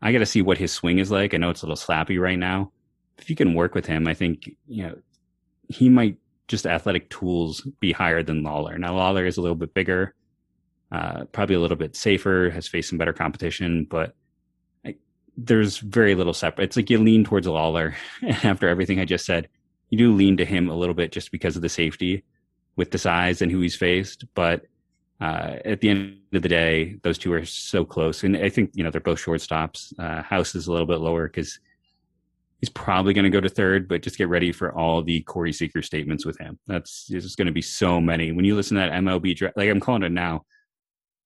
I got to see what his swing is like. I know it's a little slappy right now. If you can work with him, I think you know he might just athletic tools be higher than Lawlar. Now Lawlar is a little bit bigger, uh, probably a little bit safer, has faced some better competition, but I, there's very little separate. It's like you lean towards Lawlar (laughs) after everything I just said you do lean to him a little bit just because of the safety with the size and who he's faced. But uh, at the end of the day, those two are so close. And I think, you know, they're both shortstops. Uh, House is a little bit lower because he's probably going to go to third, but just get ready for all the Corey Seager statements with him. That's just going to be so many. When you listen to that MLB, draft, like I'm calling it now,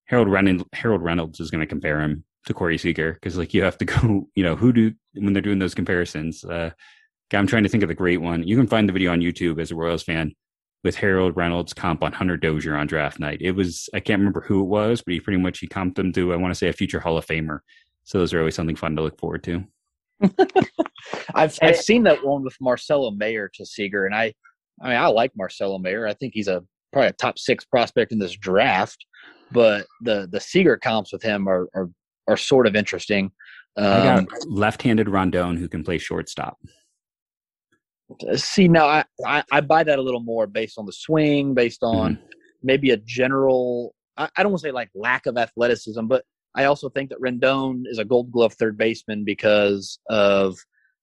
Harold Reynolds, Harold Reynolds is going to compare him to Corey Seager because like you have to (laughs) go, you know, who do when they're doing those comparisons. Uh, I'm trying to think of the great one. You can find the video on YouTube as a Royals fan with Harold Reynolds comp on Hunter Dozier on draft night. It was I can't remember who it was, but he pretty much he comped him to I want to say a future Hall of Famer. So those are always something fun to look forward to. (laughs) I've I've seen that one with Marcelo Mayer to Seager, and I I mean I like Marcelo Mayer. I think he's a probably a top six prospect in this draft. But the the Seager comps with him are are, are sort of interesting. Um, I got um, left-handed Rendon who can play shortstop. See now, I, I, I buy that a little more based on the swing, based on mm-hmm. maybe a general. I, I don't want to say like lack of athleticism, but I also think that Rendon is a Gold Glove third baseman because of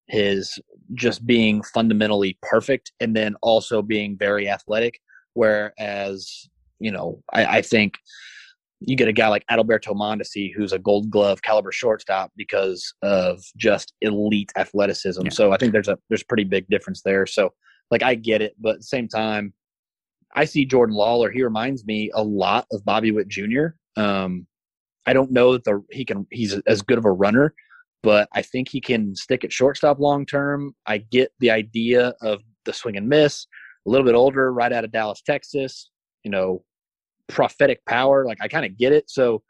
his just being fundamentally perfect and then also being very athletic. Whereas, you know, I, I think you get a guy like Adalberto Mondesi, who's a gold glove caliber shortstop because of just elite athleticism. Yeah. So I think there's a there's a pretty big difference there. So like I get it, but at the same time, I see Jordan Lawlar. He reminds me a lot of Bobby Witt Jr. Um, I don't know that the he can he's as good of a runner, but I think he can stick at shortstop long term. I get the idea of the swing and miss. A little bit older, right out of Dallas, Texas. You know, prophetic power. Like I kind of get it. So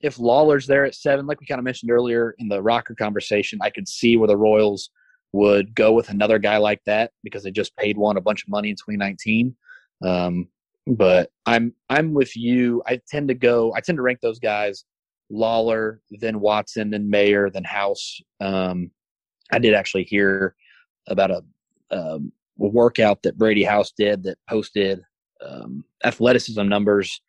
if Lawlar's there at seven, like we kind of mentioned earlier in the rocker conversation, I could see where the Royals would go with another guy like that because they just paid one a bunch of money in 2019. Um, but I'm I'm with you. I tend to go. I tend to rank those guys: Lawlar, then Watson, then Mayer, then House. Um, I did actually hear about a, um, a workout that Brady House did that posted um, athleticism numbers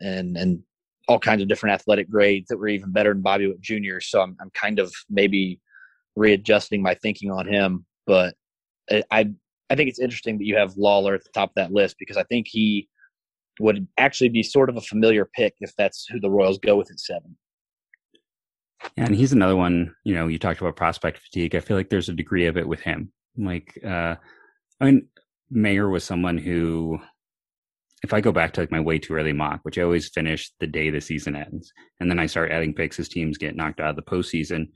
and and all kinds of different athletic grades that were even better than Bobby Witt Jr. So I'm I'm kind of maybe readjusting my thinking on him, but I I think it's interesting that you have Lawlar at the top of that list because I think he would actually be sort of a familiar pick if that's who the Royals go with at seven. And he's another one. You know, you talked about prospect fatigue. I feel like there's a degree of it with him. Like, uh, I mean, Mayer was someone who if I go back to like my way too early mock, which I always finish the day the season ends, and then I start adding picks as teams get knocked out of the postseason.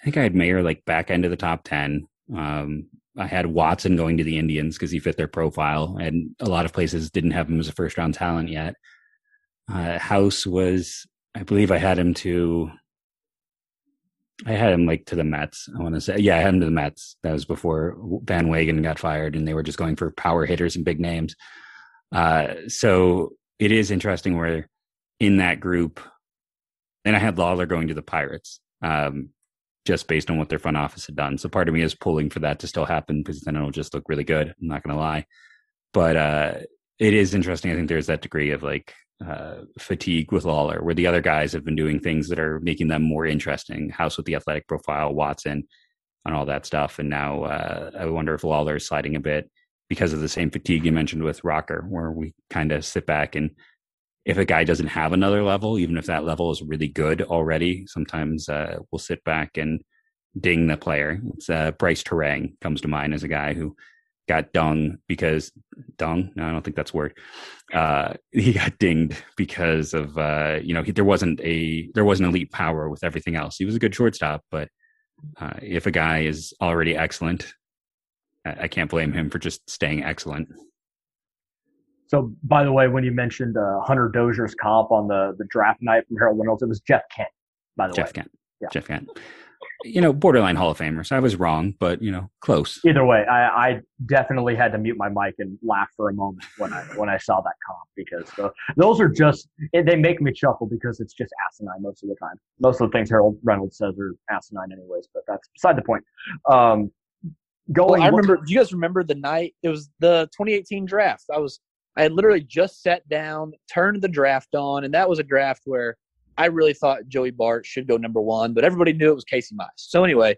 I think I had Mayer like back end of the top ten. Um, I had Watson going to the Indians because he fit their profile, and a lot of places didn't have him as a first round talent yet. Uh, House was, I believe, I had him to. I had him like to the Mets. I want to say, yeah, I had him to the Mets. That was before Van Wagenen got fired, and they were just going for power hitters and big names. Uh, so it is interesting where in that group, and I had Lawlar going to the Pirates, um, just based on what their front office had done. So part of me is pulling for that to still happen because then it'll just look really good. I'm not going to lie, but uh, it is interesting. I think there's that degree of like uh, fatigue with Lawlar, where the other guys have been doing things that are making them more interesting. House with the athletic profile, Watson, and all that stuff. And now uh, I wonder if Lawlar is sliding a bit because of the same fatigue you mentioned with Rocker, where we kind of sit back and if a guy doesn't have another level, even if that level is really good already, sometimes uh, we'll sit back and ding the player. It's uh, Brice Turang comes to mind as a guy who got dung because dung. No, I don't think that's word. Uh, he got dinged because of uh, you know he, there wasn't a there wasn't elite power with everything else. He was a good shortstop, but uh, if a guy is already excellent, I can't blame him for just staying excellent. So, by the way, when you mentioned uh, Hunter Dozier's comp on the, the draft night from Harold Reynolds, it was Jeff Kent, by the way. Jeff way. Kent. Yeah. Jeff Kent. You know, borderline Hall of Famer. So I was wrong, but, you know, close. Either way, I, I definitely had to mute my mic and laugh for a moment when I when I saw that comp because the, those are just, they make me chuckle because it's just asinine most of the time. Most of the things Harold Reynolds says are asinine anyways, but that's beside the point. Um, going. Well, I remember. Do you guys remember the night? It was the 2018 draft. I was. I had literally just sat down, turned the draft on, and that was a draft where I really thought Joey Bart should go number one, but everybody knew it was Casey Mize. So anyway,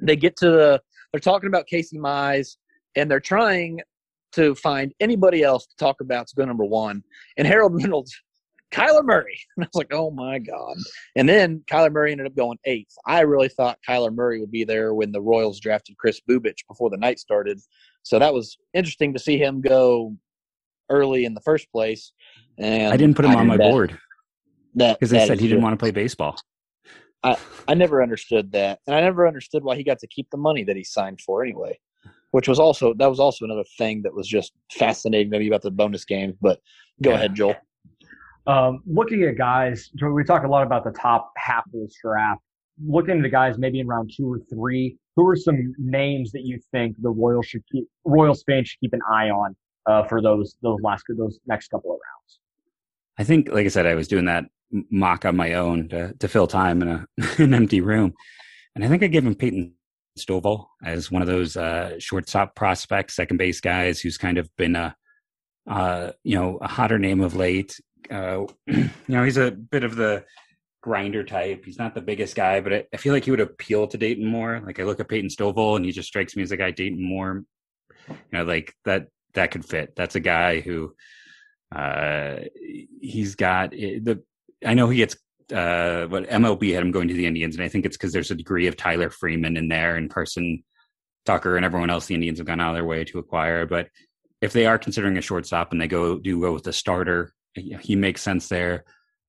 they get to the. They're talking about Casey Mize, and they're trying to find anybody else to talk about to go number one. And Harold (laughs) Reynolds Kyler Murray. (laughs) And I was like, oh my God. And then Kyler Murray ended up going eighth. I really thought Kyler Murray would be there when the Royals drafted Kris Bubic before the night started. So that was interesting to see him go early in the first place. And I didn't put him on my that, board. Because they said he didn't want to play baseball. I, I never understood that. And I never understood why he got to keep the money that he signed for anyway. Which was also that was also another thing that was just fascinating to me about the bonus games. But go yeah. ahead, Joel. Um, looking at guys, we talk a lot about the top half of this draft. Looking at the guys maybe in round two or three, who are some names that you think the Royals should keep, Royals fans should keep an eye on uh, for those those last those next couple of rounds? I think, like I said, I was doing that mock on my own to, to fill time in a, (laughs) an empty room, and I think I gave him Peyton Stovall as one of those uh, shortstop prospects, second base guys who's kind of been a uh, you know a hotter name of late uh, (clears throat) you know, he's a bit of the grinder type. He's not the biggest guy, but I, I, feel like he would appeal to Dayton more. Like I look at Peyton Stovall, and he just strikes me as a guy Dayton more. You know, like that that could fit. That's a guy who uh he's got eh, the. I know he gets uh what MLB had him going to the Indians, and I think it's because there's a degree of Tyler Freeman in there and Carson Tucker and everyone else the Indians have gone out of their way to acquire. But if they are considering a shortstop and they go do go with the starter, he makes sense there.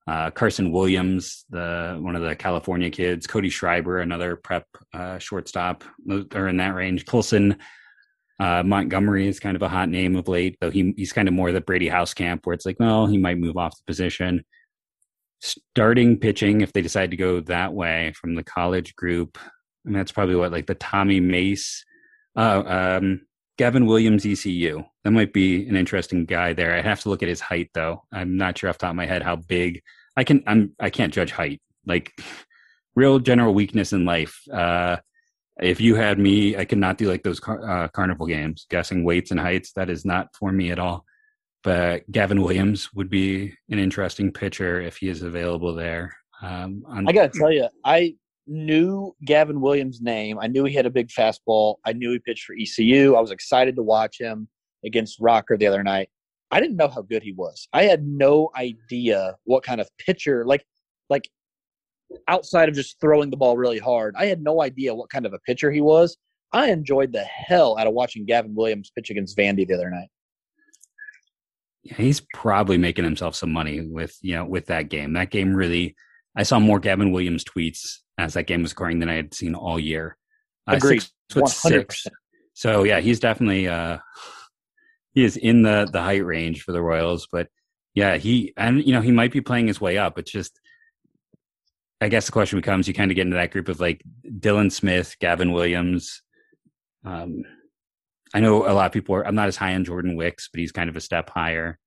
Uh, Carson Williams, the one of the California kids, Cody Schreiber, another prep uh, shortstop, are in that range. Colson uh, Montgomery is kind of a hot name of late, though he he's kind of more the Brady House camp, where it's like, well, he might move off the position. Starting pitching, if they decide to go that way from the college group, and that's probably what like the Tommy Mace, uh, um, Gavin Williams, ECU. That might be an interesting guy there. I have to look at his height though. I'm not sure off top of my head how big. I can. I'm. I can't judge height. Like (laughs) real general weakness in life. Uh, if you had me, I could not do like those car- uh, carnival games, guessing weights and heights. That is not for me at all. But Gavin Williams would be an interesting pitcher if he is available there. Um, on- I got to tell you, I knew Gavin Williams' name. I knew he had a big fastball. I knew he pitched for ECU. I was excited to watch him against Rocker the other night. I didn't know how good he was. I had no idea what kind of pitcher, like, like outside of just throwing the ball really hard, I had no idea what kind of a pitcher he was. I enjoyed the hell out of watching Gavin Williams pitch against Vandy the other night. Yeah, he's probably making himself some money with you know with that game. That game really, I saw more Gavin Williams tweets as that game was scoring than I had seen all year. Uh, Agreed. Six, six. So yeah, he's definitely uh, (sighs) he is in the the height range for the Royals. But yeah, he and you know he might be playing his way up. It's just I guess the question becomes: you kind of get into that group of like Dylan Smith, Gavin Williams. Um, I know a lot of people are. I'm not as high on Jordan Wicks, but he's kind of a step higher.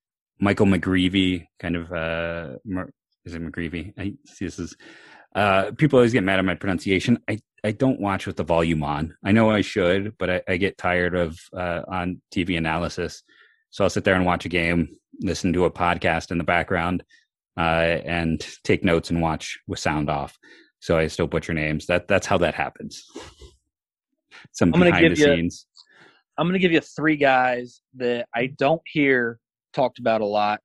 Michael McGreevy, kind of uh, is it McGreevy? I see this is uh, people always get mad at my pronunciation. I, I don't watch with the volume on. I know I should, but I, I get tired of uh, on TV analysis. So I'll sit there and watch a game, listen to a podcast in the background, uh, and take notes and watch with sound off. So I still butcher names. That that's how that happens. (laughs) Some I'm behind the you, scenes. I'm going to give you three guys that I don't hear talked about a lot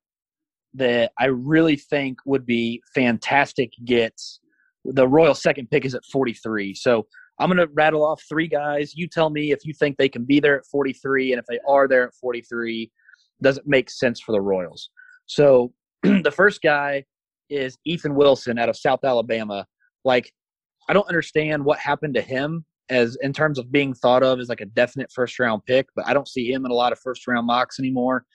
that I really think would be fantastic gets the Royal second pick is at 43. So I'm going to rattle off three guys. You tell me if you think they can be there at 43, and if they are there at 43, does it make sense for the Royals? So (clears throat) the first guy is Ethan Wilson out of South Alabama. Like, I don't understand what happened to him as in terms of being thought of as like a definite first round pick, but I don't see him in a lot of first round mocks anymore.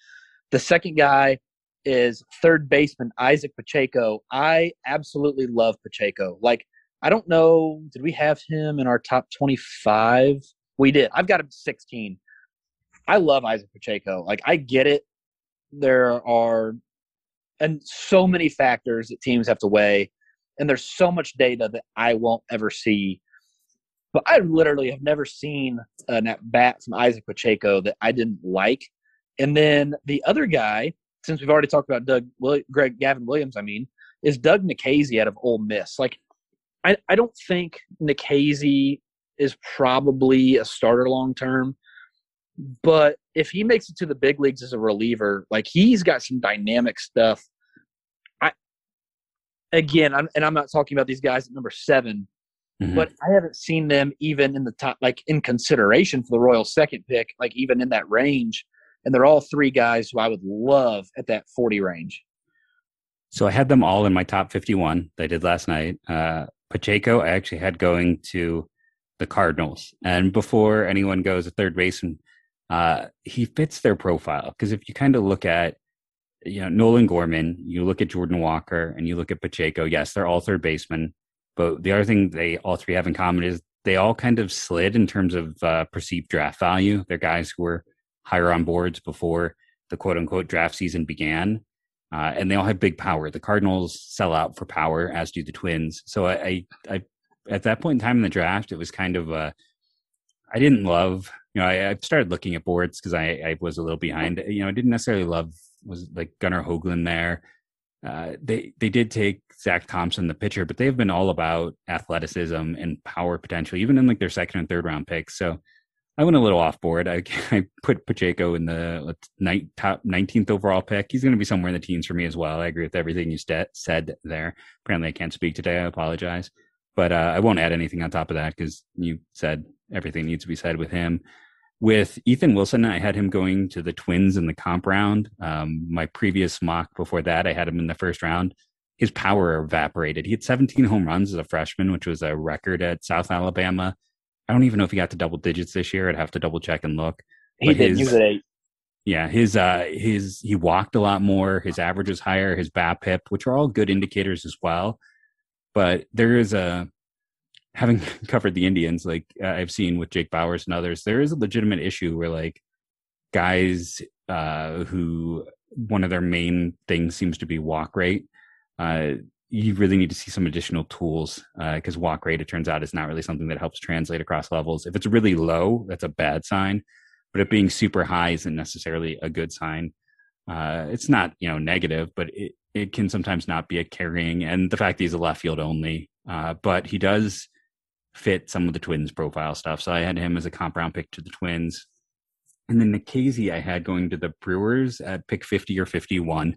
The second guy is third baseman Izaac Pacheco. I absolutely love Pacheco. Like, I don't know, did we have him in our top 25? We did. I've got him 16. I love Izaac Pacheco. Like, I get it. There are and so many factors that teams have to weigh, and there's so much data that I won't ever see. But I literally have never seen an at bat from Izaac Pacheco that I didn't like. And then the other guy since we've already talked about Doug, Greg, Gavin Williams, I mean, is Doug Nikhazy out of Ole Miss. Like, I, I don't think Nikhazy is probably a starter long term, but if he makes it to the big leagues as a reliever, like he's got some dynamic stuff. I again, I'm, and I'm not talking about these guys at number 7 mm-hmm. but I haven't seen them even in the top, like in consideration for the Royal second pick, like even in that range and they're all three guys who I would love at that 40 range. So I had them all in my top 51 that I did last night. Uh, Pacheco, I actually had going to the Cardinals. And before anyone goes a third baseman, uh, he fits their profile. Because if you kind of look at, you know, Nolan Gorman, you look at Jordan Walker, and you look at Pacheco, yes, they're all third basemen. But the other thing they all three have in common is they all kind of slid in terms of uh, perceived draft value. They're guys who were higher on boards before the quote unquote draft season began. Uh, and they all have big power. The Cardinals sell out for power, as do the Twins. So I, I, I at that point in time in the draft, it was kind of uh, I didn't love. You know, I, I started looking at boards because I, I was a little behind. You know, I didn't necessarily love was like Gunnar Hoglund there. Uh, they they did take Zach Thompson, the pitcher, but they've been all about athleticism and power potential, even in like their second and third round picks. So I went a little off board. I, (laughs) I put Pacheco in the night, top 19th overall pick. He's going to be somewhere in the teens for me as well. I agree with everything you st- said there. Apparently, I can't speak today. I apologize. But uh, I won't add anything on top of that because you said everything needs to be said with him. With Ethan Wilson, I had him going to the Twins in the comp round. Um, my previous mock before that, I had him in the first round. His power evaporated. He had 17 home runs as a freshman, which was a record at South Alabama. I don't even know if he got to double digits this year. I'd have to double check and look. He but did. His, he was eight. Yeah, his uh his he walked a lot more. His average was higher. His BABIP, which are all good indicators as well. But there is a having (laughs) covered the Indians, like uh, I've seen with Jake Bauers and others, there is a legitimate issue where like guys uh, who one of their main things seems to be walk rate. Uh, you really need to see some additional tools because uh, walk rate, it turns out, is not really something that helps translate across levels. If it's really low, that's a bad sign. But it being super high isn't necessarily a good sign. Uh, it's not you know negative, but it, it can sometimes not be a carrying. And the fact that he's a left field only, uh, but he does fit some of the Twins profile stuff. So I had him as a comp round pick to the Twins. And then Nikhazy I had going to the Brewers at pick 50 or 51.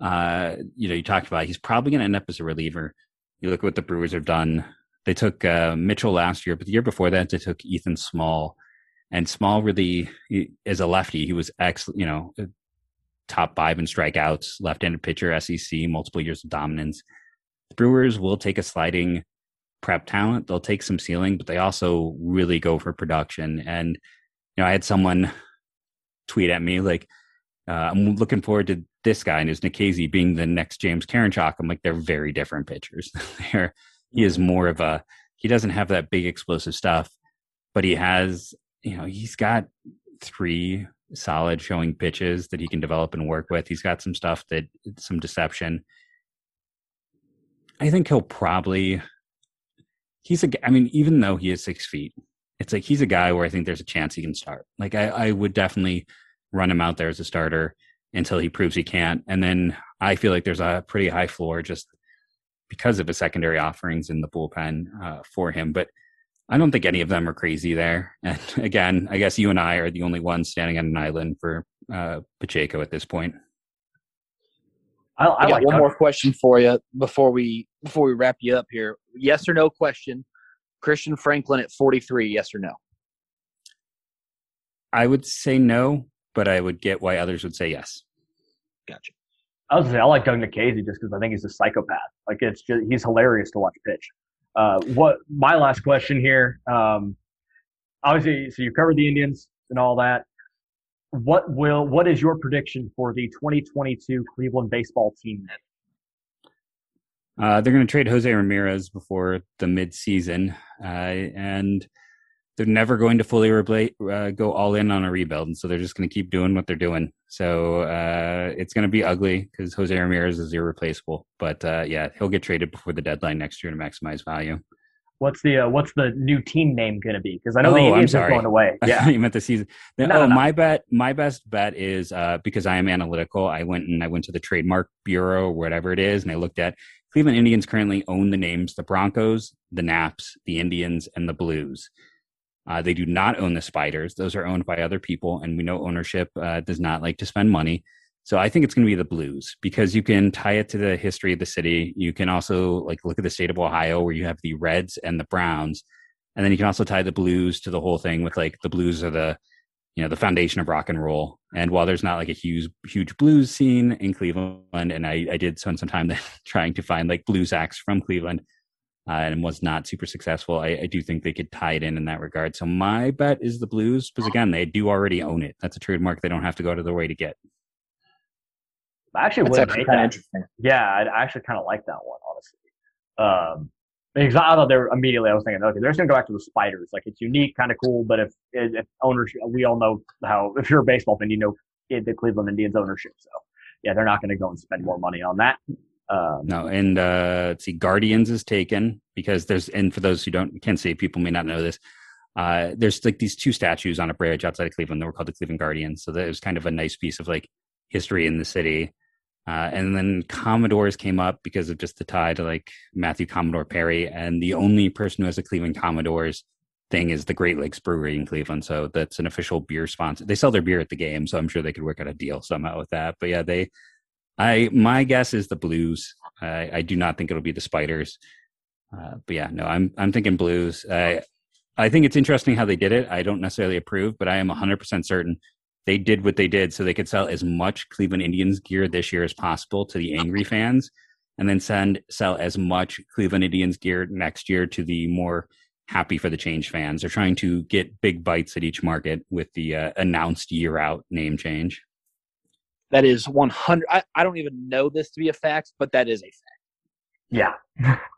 Uh, you know, you talked about he's probably going to end up as a reliever. You look at what the Brewers have done. They took uh, Mitchell last year, but the year before that, they took Ethan Small. And Small really, as a lefty, he was excellent, you know, top five in strikeouts, left handed pitcher, SEC, multiple years of dominance. The Brewers will take a sliding prep talent. They'll take some ceiling, but they also really go for production. And you know, I had someone tweet at me like, uh, "I'm looking forward to this guy and his Nikhazy being the next James Karinchak." I'm like, they're very different pitchers. (laughs) they're, he is mm-hmm. more of a he doesn't have that big explosive stuff, but he has you know he's got three solid showing pitches that he can develop and work with. He's got some stuff that some deception. I think he'll probably he's a. I mean, even though he is six feet, it's like he's a guy where I think there's a chance he can start. Like I, I would definitely run him out there as a starter until he proves he can't, and then I feel like there's a pretty high floor just because of his secondary offerings in the bullpen uh, for him. But I don't think any of them are crazy there. (laughs) And again, I guess you and I are the only ones standing on an island for uh, Pacheco at this point. I, I, I got like one more question for you before we before we wrap you up here. Yes or no question. Christian Franklin at 43, yes or no? I would say no, but I would get why others would say yes. Gotcha. I was say I like Doug Nikhazy just because I think he's a psychopath. Like it's just he's hilarious to watch pitch. Uh, what my last question here? Um, obviously, so you covered the Indians and all that what will what is your prediction for the 2022 Cleveland baseball team? Uh, they're going to trade Jose Ramirez before the midseason, uh, and they're never going to fully replace, uh, go all in on a rebuild, and so they're just going to keep doing what they're doing. So uh, it's going to be ugly because Jose Ramirez is irreplaceable. But uh, yeah, he'll get traded before the deadline next year to maximize value. What's the uh, what's the new team name going to be? Because I know oh, the Indians are going away. (laughs) Yeah, you meant the season. No, oh, no, my bet, my best bet is uh, because I am analytical. I went and I went to the trademark bureau or whatever it is, and I looked at Cleveland Indians currently own the names the Broncos, the Naps, the Indians, and the Blues. Uh, they do not own the Spiders; those are owned by other people, and we know ownership uh, does not like to spend money. So I think it's going to be the blues because you can tie it to the history of the city. You can also like look at the state of Ohio where you have the Reds and the Browns, and then you can also tie the blues to the whole thing with like the blues are the you know the foundation of rock and roll. And while there's not like a huge huge blues scene in Cleveland, and I, I did spend some time (laughs) trying to find like blues acts from Cleveland, uh, and was not super successful. I, I, do think they could tie it in in that regard. So my bet is the Blues because again, they do already own it. That's a trademark they don't have to go to their way to get. I actually would actually kind of interesting. Yeah, I actually kind of like that one, honestly. Um, because I thought they were immediately. I was thinking, okay, they're just gonna go back to the spiders. Like it's unique, kind of cool. But if if ownership, we all know how. If you're a baseball fan, you know the Cleveland Indians ownership. So yeah, they're not gonna go and spend more money on that. Um, no, and uh, let's see, Guardians is taken because there's and for those who don't can't see, people may not know this. Uh, there's like these two statues on a bridge outside of Cleveland that were called the Cleveland Guardians. So that was kind of a nice piece of like history in the city. Uh, and then Commodores came up because of just the tie to like Matthew Commodore Perry. And the only person who has a Cleveland Commodores thing is the Great Lakes Brewery in Cleveland. So that's an official beer sponsor. They sell their beer at the game, so I'm sure they could work out a deal somehow with that. But yeah, they. I my guess is the Blues. I, I do not think it'll be the Spiders. Uh, but yeah, no, I'm I'm thinking Blues. I I think it's interesting how they did it. I don't necessarily approve, but I am 100% certain they did what they did so they could sell as much Cleveland Indians gear this year as possible to the angry fans and then send sell as much Cleveland Indians gear next year to the more happy for the change fans. They're trying to get big bites at each market with the uh, announced year out name change. That is 100. I, I don't even know this to be a fact, but that is a fact. Yeah. (laughs)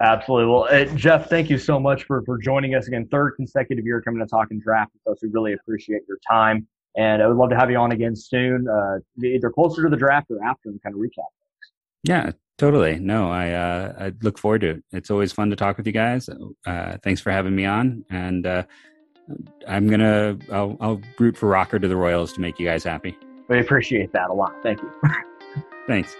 Absolutely. Well, uh, Jeff, thank you so much for, for joining us again. Third consecutive year coming to talk and draft with us. We really appreciate your time. And I would love to have you on again soon, uh, either closer to the draft or after and kind of recap things. Yeah, totally. No, I, uh, I look forward to it. It's always fun to talk with you guys. Uh, thanks for having me on. And uh, I'm going to, I'll, I'll root for Rocker to the Royals to make you guys happy. We appreciate that a lot. Thank you. (laughs) Thanks.